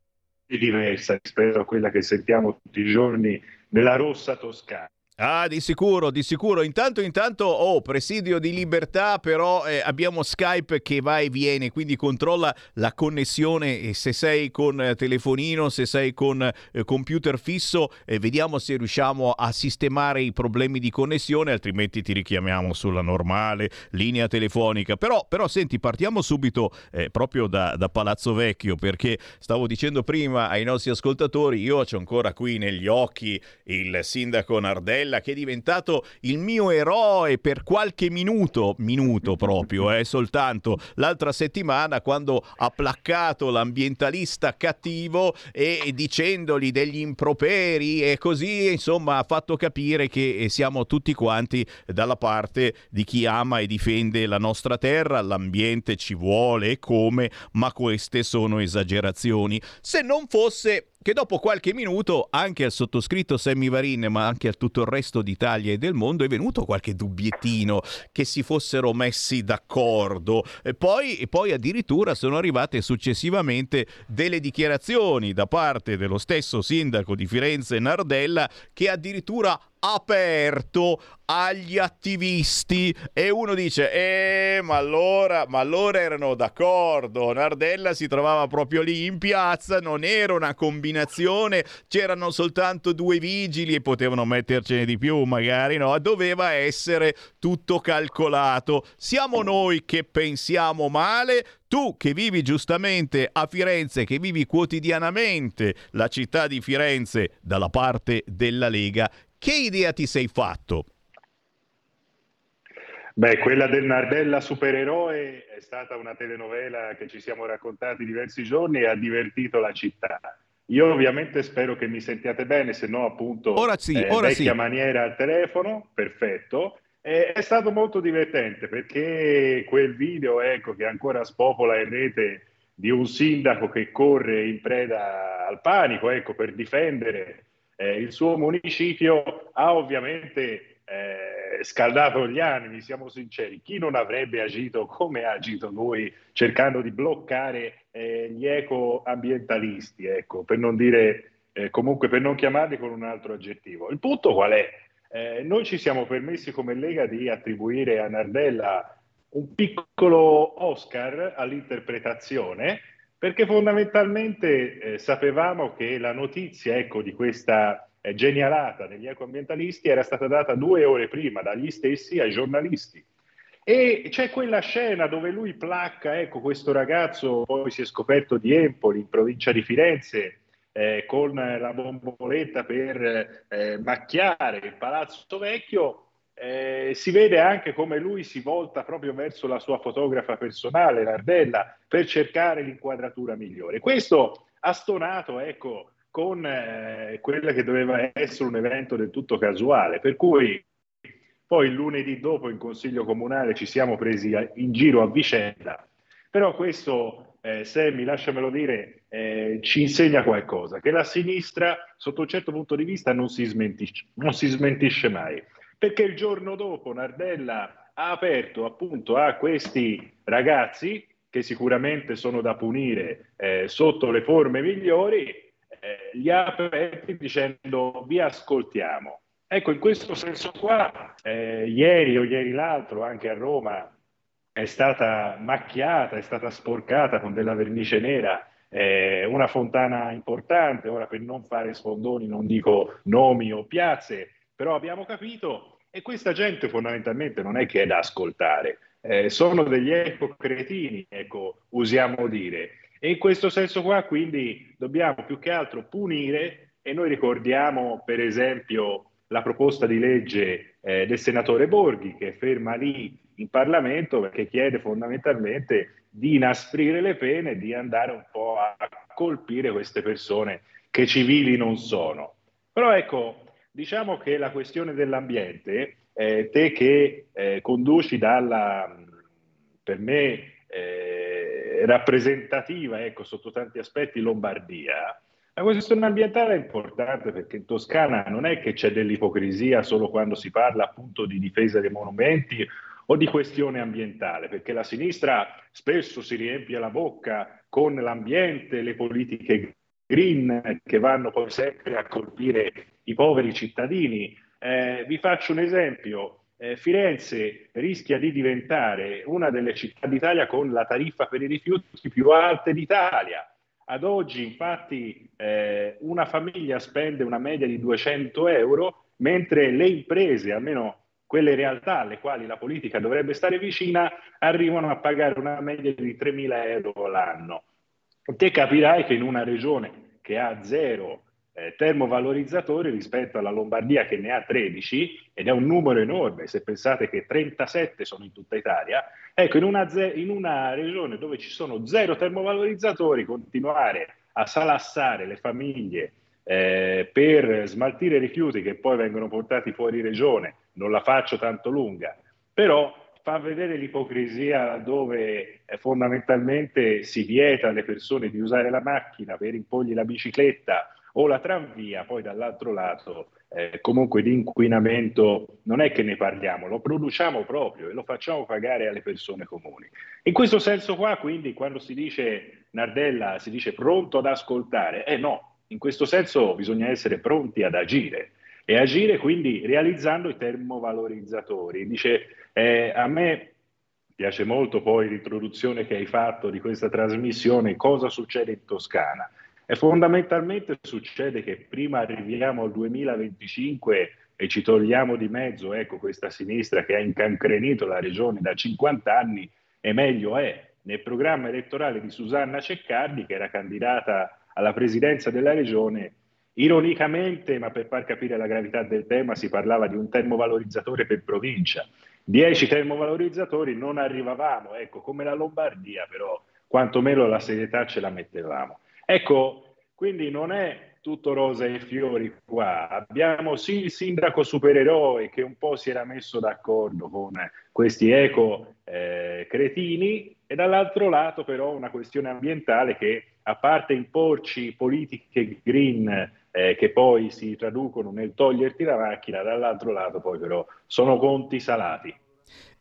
diversa rispetto a quella che sentiamo tutti i giorni nella rossa toscana. Ah, di sicuro, di sicuro. Intanto, intanto, oh, presidio di libertà, però eh, abbiamo Skype che va e viene, quindi controlla la connessione se sei con eh, telefonino, se sei con eh, computer fisso, eh, vediamo se riusciamo a sistemare i problemi di connessione, altrimenti ti richiamiamo sulla normale linea telefonica. Però, però senti, partiamo subito eh, proprio da, da Palazzo Vecchio, perché stavo dicendo prima ai nostri ascoltatori, io ho ancora qui negli occhi il sindaco Nardella Nardella che è diventato il mio eroe per qualche minuto, minuto proprio, eh, soltanto l'altra settimana quando ha placcato l'ambientalista cattivo e, e dicendogli degli improperi e così insomma ha fatto capire che eh, siamo tutti quanti dalla parte di chi ama e difende la nostra terra, l'ambiente ci vuole e come, ma queste sono esagerazioni. Se non fosse che dopo qualche minuto anche al sottoscritto Sammy Varin, ma anche a tutto il resto d'Italia e del mondo, è venuto qualche dubbiettino che si fossero messi d'accordo. E poi, e poi addirittura sono arrivate successivamente delle dichiarazioni da parte dello stesso sindaco di Firenze Nardella che addirittura aperto agli attivisti. E uno dice eh ma allora, ma allora erano d'accordo. Nardella si trovava proprio lì in piazza non era una combinazione. C'erano soltanto due vigili e potevano mettercene di più magari no? Doveva essere tutto calcolato. Siamo noi che pensiamo male. Tu che vivi giustamente a Firenze, che vivi quotidianamente la città di Firenze dalla parte della Lega, che idea ti sei fatto? Beh, quella del Nardella supereroe è stata una telenovela che ci siamo raccontati diversi giorni e ha divertito la città. Io ovviamente spero che mi sentiate bene, se no appunto ora sì, eh, ora vecchia sì. maniera al telefono, perfetto. E è stato molto divertente perché quel video ecco, che ancora spopola in rete di un sindaco che corre in preda al panico ecco, per difendere eh, il suo municipio ha ovviamente eh, scaldato gli animi, siamo sinceri. Chi non avrebbe agito come ha agito lui cercando di bloccare eh, gli ecoambientalisti, ecco, per non dire, eh, comunque per non chiamarli con un altro aggettivo. Il punto qual è? Eh, noi ci siamo permessi come Lega di attribuire a Nardella un piccolo Oscar all'interpretazione perché fondamentalmente eh, sapevamo che la notizia ecco, di questa eh, genialata degli ecoambientalisti era stata data due ore prima dagli stessi ai giornalisti. E c'è quella scena dove lui placca, ecco, questo ragazzo poi si è scoperto di Empoli, in provincia di Firenze, eh, con la bomboletta per eh, macchiare il palazzo vecchio, eh, si vede anche come lui si volta proprio verso la sua fotografa personale, Nardella, per cercare l'inquadratura migliore. Questo ha stonato, ecco, con eh, quello che doveva essere un evento del tutto casuale, per cui poi il lunedì dopo in Consiglio Comunale ci siamo presi in giro a vicenda, però questo, eh, Sammy, lasciamelo dire, eh, ci insegna qualcosa, che la sinistra, sotto un certo punto di vista, non si smentisce, non si smentisce mai perché il giorno dopo Nardella ha aperto appunto a questi ragazzi che sicuramente sono da punire eh, sotto le forme migliori, eh, li ha aperti dicendo vi ascoltiamo. Ecco, in questo senso qua, eh, ieri o ieri l'altro, anche a Roma, è stata macchiata, è stata sporcata con della vernice nera eh, una fontana importante, ora per non fare sfondoni non dico nomi o piazze, però abbiamo capito e questa gente fondamentalmente non è che è da ascoltare, eh, sono degli ecocretini, ecco, usiamo dire. E in questo senso qua quindi dobbiamo più che altro punire e noi ricordiamo per esempio la proposta di legge eh, del senatore Borghi che è ferma lì in Parlamento perché chiede fondamentalmente di inasprire le pene di andare un po' a colpire queste persone che civili non sono. Però ecco, Diciamo che la questione dell'ambiente, eh, te che eh, conduci dalla, per me, eh, rappresentativa, ecco, sotto tanti aspetti, Lombardia, la questione ambientale è importante perché in Toscana non è che c'è dell'ipocrisia solo quando si parla appunto di difesa dei monumenti o di questione ambientale, perché la sinistra spesso si riempie la bocca con l'ambiente, le politiche green che vanno poi sempre a colpire i poveri cittadini. Eh, vi faccio un esempio. Eh, Firenze rischia di diventare una delle città d'Italia con la tariffa per i rifiuti più alte d'Italia. Ad oggi, infatti, eh, una famiglia spende una media di 200 euro, mentre le imprese, almeno quelle realtà alle quali la politica dovrebbe stare vicina, arrivano a pagare una media di 3.000 euro l'anno. Te capirai che in una regione che ha zero eh, termovalorizzatori rispetto alla Lombardia che ne ha 13 ed è un numero enorme, se pensate che 37 sono in tutta Italia, ecco in una, ze- in una regione dove ci sono zero termovalorizzatori continuare a salassare le famiglie eh, per smaltire rifiuti che poi vengono portati fuori regione, non la faccio tanto lunga, però fa vedere l'ipocrisia dove eh, fondamentalmente si vieta alle persone di usare la macchina per impogli la bicicletta o la tranvia, poi dall'altro lato eh, comunque di inquinamento non è che ne parliamo, lo produciamo proprio e lo facciamo pagare alle persone comuni. In questo senso qua, quindi, quando si dice Nardella, si dice pronto ad ascoltare, eh no, in questo senso bisogna essere pronti ad agire e agire quindi realizzando i termovalorizzatori. Dice, eh, a me piace molto poi l'introduzione che hai fatto di questa trasmissione, cosa succede in Toscana. E fondamentalmente succede che prima arriviamo al 2025 e ci togliamo di mezzo ecco, questa sinistra che ha incancrenito la regione da 50 anni, e meglio è. Nel programma elettorale di Susanna Ceccardi, che era candidata alla presidenza della regione, ironicamente, ma per far capire la gravità del tema, si parlava di un termovalorizzatore per provincia. Dieci termovalorizzatori non arrivavamo, ecco, come la Lombardia, però quantomeno la serietà ce la mettevamo. Ecco, quindi non è tutto rosa e fiori qua. Abbiamo sì il sindaco supereroe che un po' si era messo d'accordo con questi eco eh, cretini e dall'altro lato però una questione ambientale che a parte imporci politiche green eh, che poi si traducono nel toglierti la macchina, dall'altro lato poi però sono conti salati.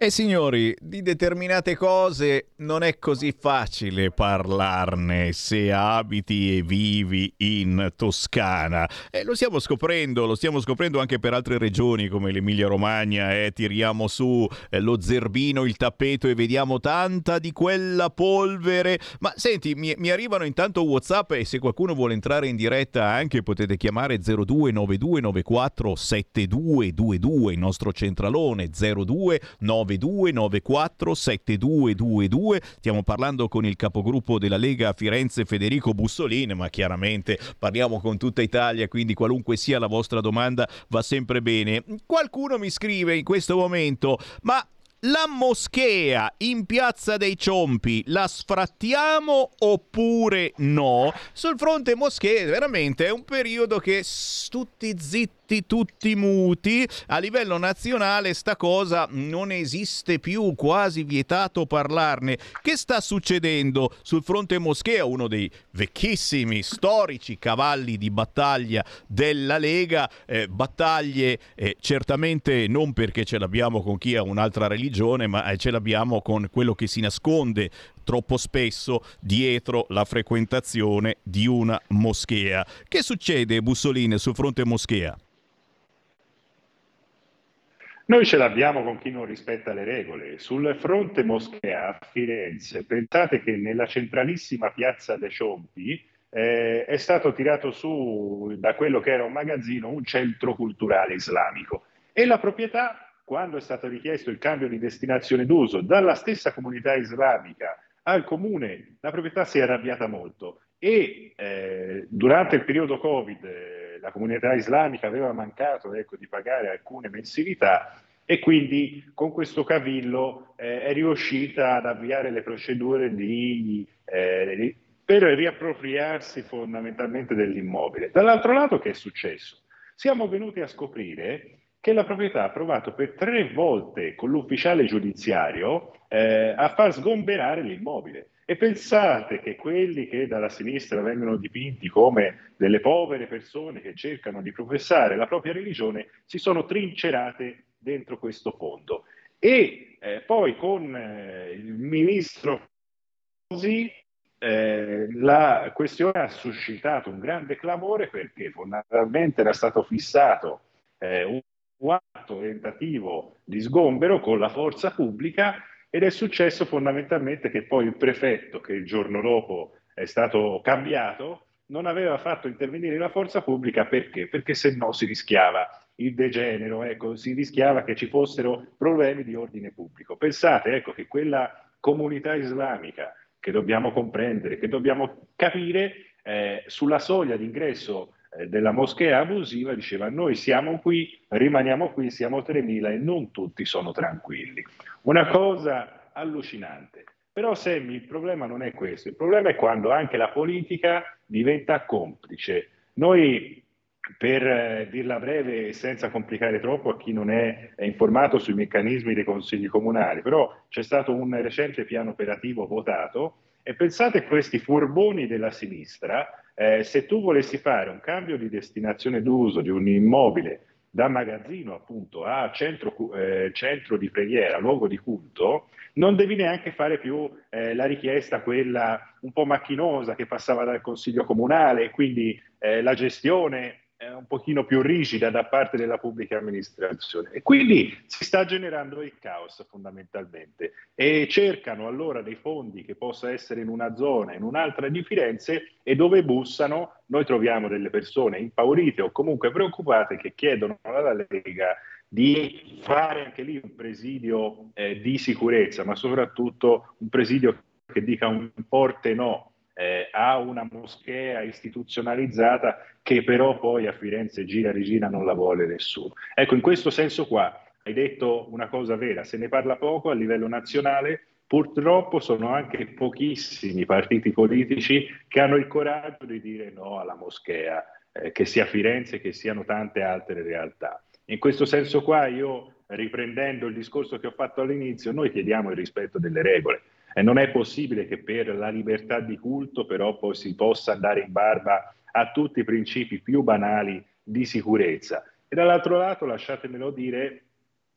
E signori, di determinate cose non è così facile parlarne se abiti e vivi in Toscana. E lo stiamo scoprendo, lo stiamo scoprendo anche per altre regioni come l'Emilia Romagna eh, tiriamo su eh, lo zerbino, il tappeto e vediamo tanta di quella polvere. Ma senti, mi, mi arrivano intanto WhatsApp e se qualcuno vuole entrare in diretta anche potete chiamare 029294 7222, il nostro centralone 0292 9294 7222. Stiamo parlando con il capogruppo della Lega Firenze Federico Bussolini, ma chiaramente parliamo con tutta Italia, quindi qualunque sia la vostra domanda va sempre bene. Qualcuno mi scrive in questo momento, ma la moschea in Piazza dei Ciompi la sfrattiamo oppure no? Sul fronte moschee veramente è un periodo che tutti zitti zitti, tutti muti. A livello nazionale sta cosa non esiste più, quasi vietato parlarne. Che sta succedendo sul fronte Moschea, uno dei vecchissimi, storici cavalli di battaglia della Lega? Eh, battaglie eh, certamente non perché ce l'abbiamo con chi ha un'altra religione, ma eh, ce l'abbiamo con quello che si nasconde troppo spesso dietro la frequentazione di una moschea. Che succede, Bussolini, sul fronte moschea? Noi ce l'abbiamo con chi non rispetta le regole. Sul fronte moschea a Firenze, pensate che nella centralissima piazza dei Ciompi eh, è stato tirato su da quello che era un magazzino un centro culturale islamico e la proprietà, quando è stato richiesto il cambio di destinazione d'uso dalla stessa comunità islamica al comune, la proprietà si è arrabbiata molto e eh, durante il periodo Covid la comunità islamica aveva mancato ecco, di pagare alcune mensilità e quindi con questo cavillo eh, è riuscita ad avviare le procedure di, eh, per riappropriarsi fondamentalmente dell'immobile. Dall'altro lato che è successo? Siamo venuti a scoprire che la proprietà ha provato per tre volte con l'ufficiale giudiziario eh, a far sgomberare l'immobile. E pensate che quelli che dalla sinistra vengono dipinti come delle povere persone che cercano di professare la propria religione si sono trincerate dentro questo fondo. E eh, poi con eh, il ministro così eh, la questione ha suscitato un grande clamore perché fondamentalmente era stato fissato eh, un quarto tentativo di sgombero con la forza pubblica ed è successo fondamentalmente che poi il prefetto, che il giorno dopo è stato cambiato, non aveva fatto intervenire la forza pubblica perché? Perché se no si rischiava il degenero, ecco, si rischiava che ci fossero problemi di ordine pubblico. Pensate ecco, che quella comunità islamica che dobbiamo comprendere, che dobbiamo capire, eh, sulla soglia d'ingresso della moschea abusiva diceva noi siamo qui, rimaniamo qui, siamo 3.000 e non tutti sono tranquilli. Una cosa allucinante. Però Semmi, il problema non è questo, il problema è quando anche la politica diventa complice. Noi, per eh, dirla breve e senza complicare troppo a chi non è informato sui meccanismi dei consigli comunali, però c'è stato un recente piano operativo votato e pensate a questi furboni della sinistra, eh, se tu volessi fare un cambio di destinazione d'uso di un immobile da magazzino appunto a centro, eh, centro, di preghiera, luogo di culto, non devi neanche fare più eh, la richiesta, quella un po' macchinosa che passava dal consiglio comunale, quindi eh, la gestione un pochino più rigida da parte della pubblica amministrazione. E quindi si sta generando il caos fondamentalmente e cercano allora dei fondi che possa essere in una zona, in un'altra di Firenze e dove bussano noi troviamo delle persone impaurite o comunque preoccupate che chiedono alla Lega di fare anche lì un presidio eh, di sicurezza, ma soprattutto un presidio che dica un forte no eh, a una moschea istituzionalizzata che però poi a Firenze gira regina non la vuole nessuno. Ecco, in questo senso qua hai detto una cosa vera, se ne parla poco a livello nazionale, purtroppo sono anche pochissimi partiti politici che hanno il coraggio di dire no alla moschea, eh, che sia Firenze, che siano tante altre realtà. In questo senso qua io, riprendendo il discorso che ho fatto all'inizio, noi chiediamo il rispetto delle regole. E non è possibile che per la libertà di culto però poi si possa andare in barba a tutti i principi più banali di sicurezza. E dall'altro lato, lasciatemelo dire,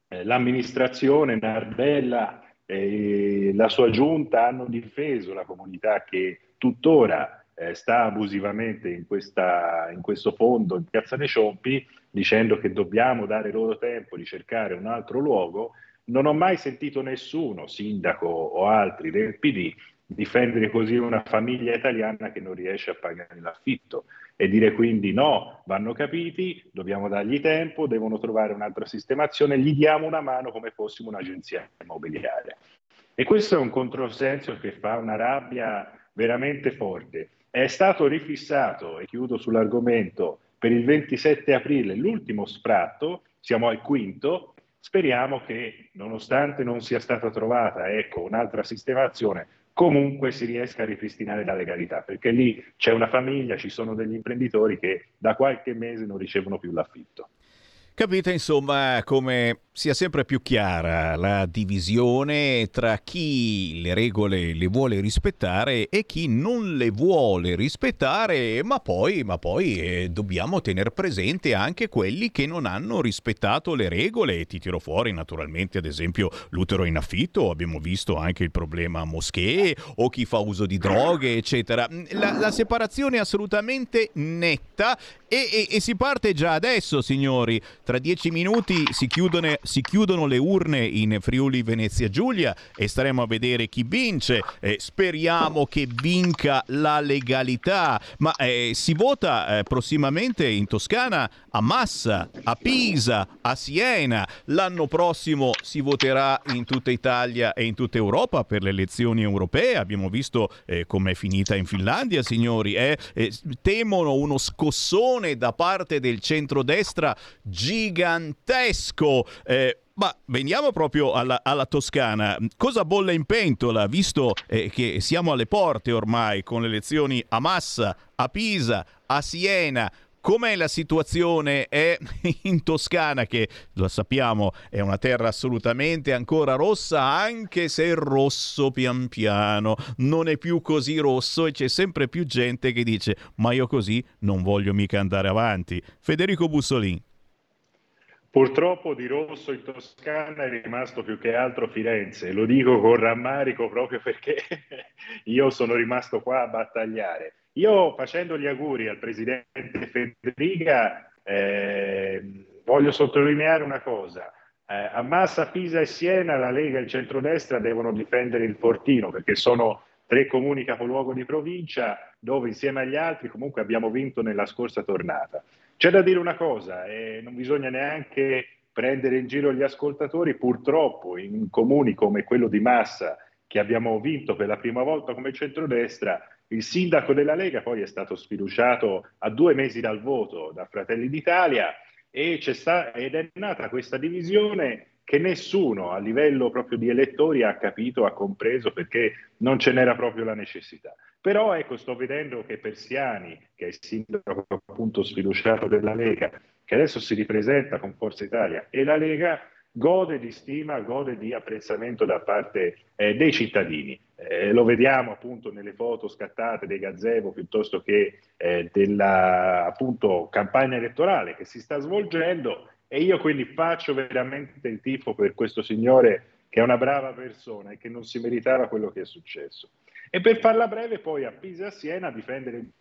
eh, l'amministrazione Nardella e la sua giunta hanno difeso la comunità che tuttora eh, sta abusivamente in, questa, in, questo fondo in Piazza dei Ciompi, dicendo che dobbiamo dare loro tempo di cercare un altro luogo non ho mai sentito nessuno, sindaco o altri del PD, difendere così una famiglia italiana che non riesce a pagare l'affitto e dire quindi no, vanno capiti, dobbiamo dargli tempo, devono trovare un'altra sistemazione, gli diamo una mano come fossimo un'agenzia immobiliare. E questo è un controsenso che fa una rabbia veramente forte. È stato rifissato, e chiudo sull'argomento, per il 27 aprile l'ultimo spratto, siamo al quinto, Speriamo che, nonostante non sia stata trovata ecco, un'altra sistemazione, comunque si riesca a ripristinare la legalità, perché lì c'è una famiglia, ci sono degli imprenditori che da qualche mese non ricevono più l'affitto. Capite insomma come sia sempre più chiara la divisione tra chi le regole le vuole rispettare e chi non le vuole rispettare, ma poi, ma poi eh, dobbiamo tenere presente anche quelli che non hanno rispettato le regole. Ti tiro fuori naturalmente ad esempio l'utero in affitto, abbiamo visto anche il problema moschee o chi fa uso di droghe, eccetera. La, la separazione è assolutamente netta e, e, e si parte già adesso, signori. Tra dieci minuti si chiudono, si chiudono le urne in Friuli Venezia Giulia e staremo a vedere chi vince. Eh, speriamo che vinca la legalità. Ma eh, si vota eh, prossimamente in Toscana a Massa, a Pisa, a Siena. L'anno prossimo si voterà in tutta Italia e in tutta Europa per le elezioni europee. Abbiamo visto eh, com'è finita in Finlandia, signori. Eh. Eh, temono uno scossone da parte del centrodestra gigantesco. Eh, ma veniamo proprio alla, alla, Toscana. Cosa bolle in pentola, visto eh, che siamo alle porte ormai con le elezioni a Massa, a Pisa, a Siena? Com'è la situazione è in Toscana, che lo sappiamo è una terra assolutamente ancora rossa, anche se il rosso pian piano non è più così rosso e c'è sempre più gente che dice ma io così non voglio mica andare avanti. Federico Bussolini. Purtroppo di rosso in Toscana è rimasto più che altro Firenze, lo dico con rammarico proprio perché io sono rimasto qua a battagliare. Io facendo gli auguri al presidente Federica eh, voglio sottolineare una cosa. Eh, a Massa, Pisa e Siena la Lega e il centrodestra devono difendere il Fortino perché sono tre comuni capoluogo di provincia dove insieme agli altri comunque abbiamo vinto nella scorsa tornata. C'è da dire una cosa, e non bisogna neanche prendere in giro gli ascoltatori, purtroppo in comuni come quello di Massa che abbiamo vinto per la prima volta come centrodestra, Il sindaco della Lega poi è stato sfiduciato a due mesi dal voto da Fratelli d'Italia sta- ed è nata questa divisione che nessuno a livello proprio di elettori ha capito, ha compreso perché non ce n'era proprio la necessità. Però ecco, sto vedendo che Persiani, che è il sindaco appunto sfiduciato della Lega, che adesso si ripresenta con Forza Italia e la Lega gode di stima, gode di apprezzamento da parte eh, dei cittadini. Eh, lo vediamo appunto nelle foto scattate dei gazebo piuttosto che eh, della appunto, campagna elettorale che si sta svolgendo e io quindi faccio veramente il tifo per questo signore che è una brava persona e che non si meritava quello che è successo. E per farla breve poi a Pisa a Siena difendere il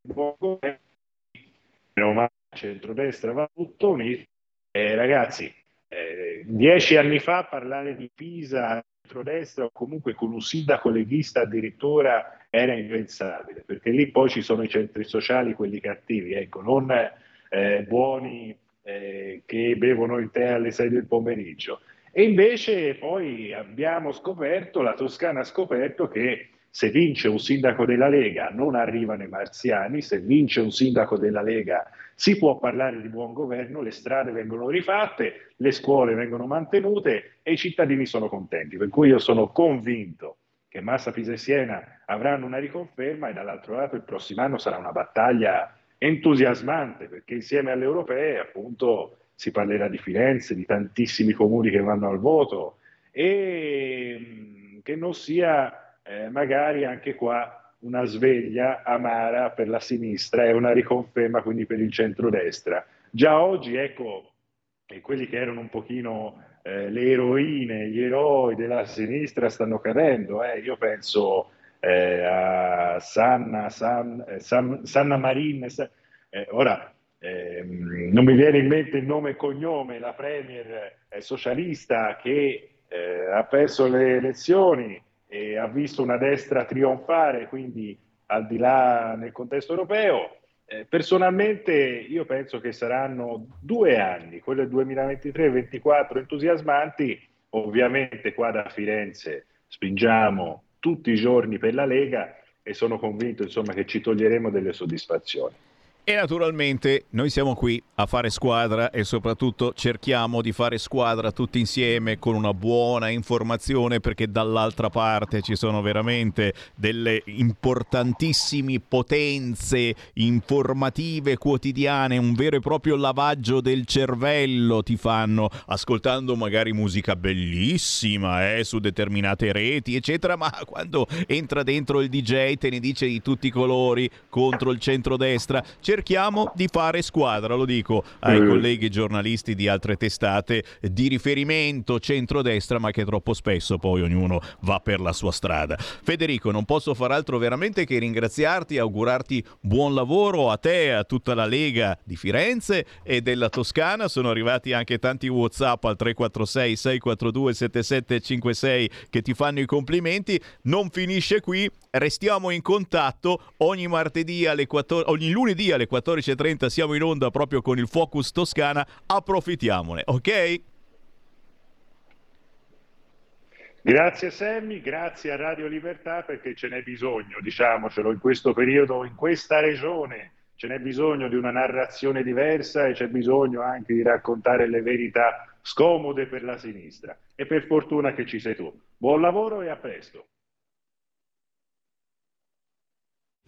buon governo, centrodestra va tutto unito. Eh, ragazzi, eh, dieci anni fa parlare di Pisa centrodestra o comunque con un sindaco leghista addirittura era impensabile, perché lì poi ci sono i centri sociali, quelli cattivi, ecco, non eh, buoni eh, che bevono il tè alle 6 del pomeriggio. E invece poi abbiamo scoperto, la Toscana ha scoperto che se vince un sindaco della Lega non arrivano i marziani, se vince un sindaco della Lega si può parlare di buon governo, le strade vengono rifatte, le scuole vengono mantenute e i cittadini sono contenti. Per cui io sono convinto che Massa, Pisa e Siena avranno una riconferma e dall'altro lato il prossimo anno sarà una battaglia entusiasmante perché insieme alle europee appunto si parlerà di Firenze, di tantissimi comuni che vanno al voto e che non sia eh, magari anche qua una sveglia amara per la sinistra e una riconferma quindi per il centrodestra. Già oggi ecco quelli che erano un pochino eh, le eroine, gli eroi della sinistra stanno cadendo, eh. io penso eh, a Sanna, San, eh, San, Sanna Marin, eh, ora ehm, non mi viene in mente il nome e cognome, la premier eh, socialista che eh, ha perso le elezioni e ha visto una destra trionfare, quindi al di là nel contesto europeo. Eh, personalmente io penso che saranno due anni, quello del 2023-2024, entusiasmanti. Ovviamente qua da Firenze spingiamo tutti i giorni per la Lega e sono convinto insomma, che ci toglieremo delle soddisfazioni. E naturalmente noi siamo qui a fare squadra e soprattutto cerchiamo di fare squadra tutti insieme con una buona informazione perché dall'altra parte ci sono veramente delle importantissime potenze informative quotidiane, un vero e proprio lavaggio del cervello ti fanno ascoltando magari musica bellissima eh, su determinate reti eccetera, ma quando entra dentro il DJ te ne dice di tutti i colori contro il centrodestra cerchiamo di fare squadra, lo dico ai mm. colleghi giornalisti di altre testate di riferimento centrodestra, ma che troppo spesso poi ognuno va per la sua strada. Federico, non posso far altro veramente che ringraziarti, augurarti buon lavoro a te, e a tutta la Lega di Firenze e della Toscana. Sono arrivati anche tanti WhatsApp al 346 642 7756 che ti fanno i complimenti. Non finisce qui, restiamo in contatto ogni martedì alle 14, ogni lunedì alle alle 14.30 siamo in onda proprio con il Focus Toscana, approfittiamone, ok? Grazie Sammy, grazie a Radio Libertà perché ce n'è bisogno, diciamocelo, in questo periodo, in questa regione ce n'è bisogno di una narrazione diversa e c'è bisogno anche di raccontare le verità scomode per la sinistra. E per fortuna che ci sei tu. Buon lavoro e a presto.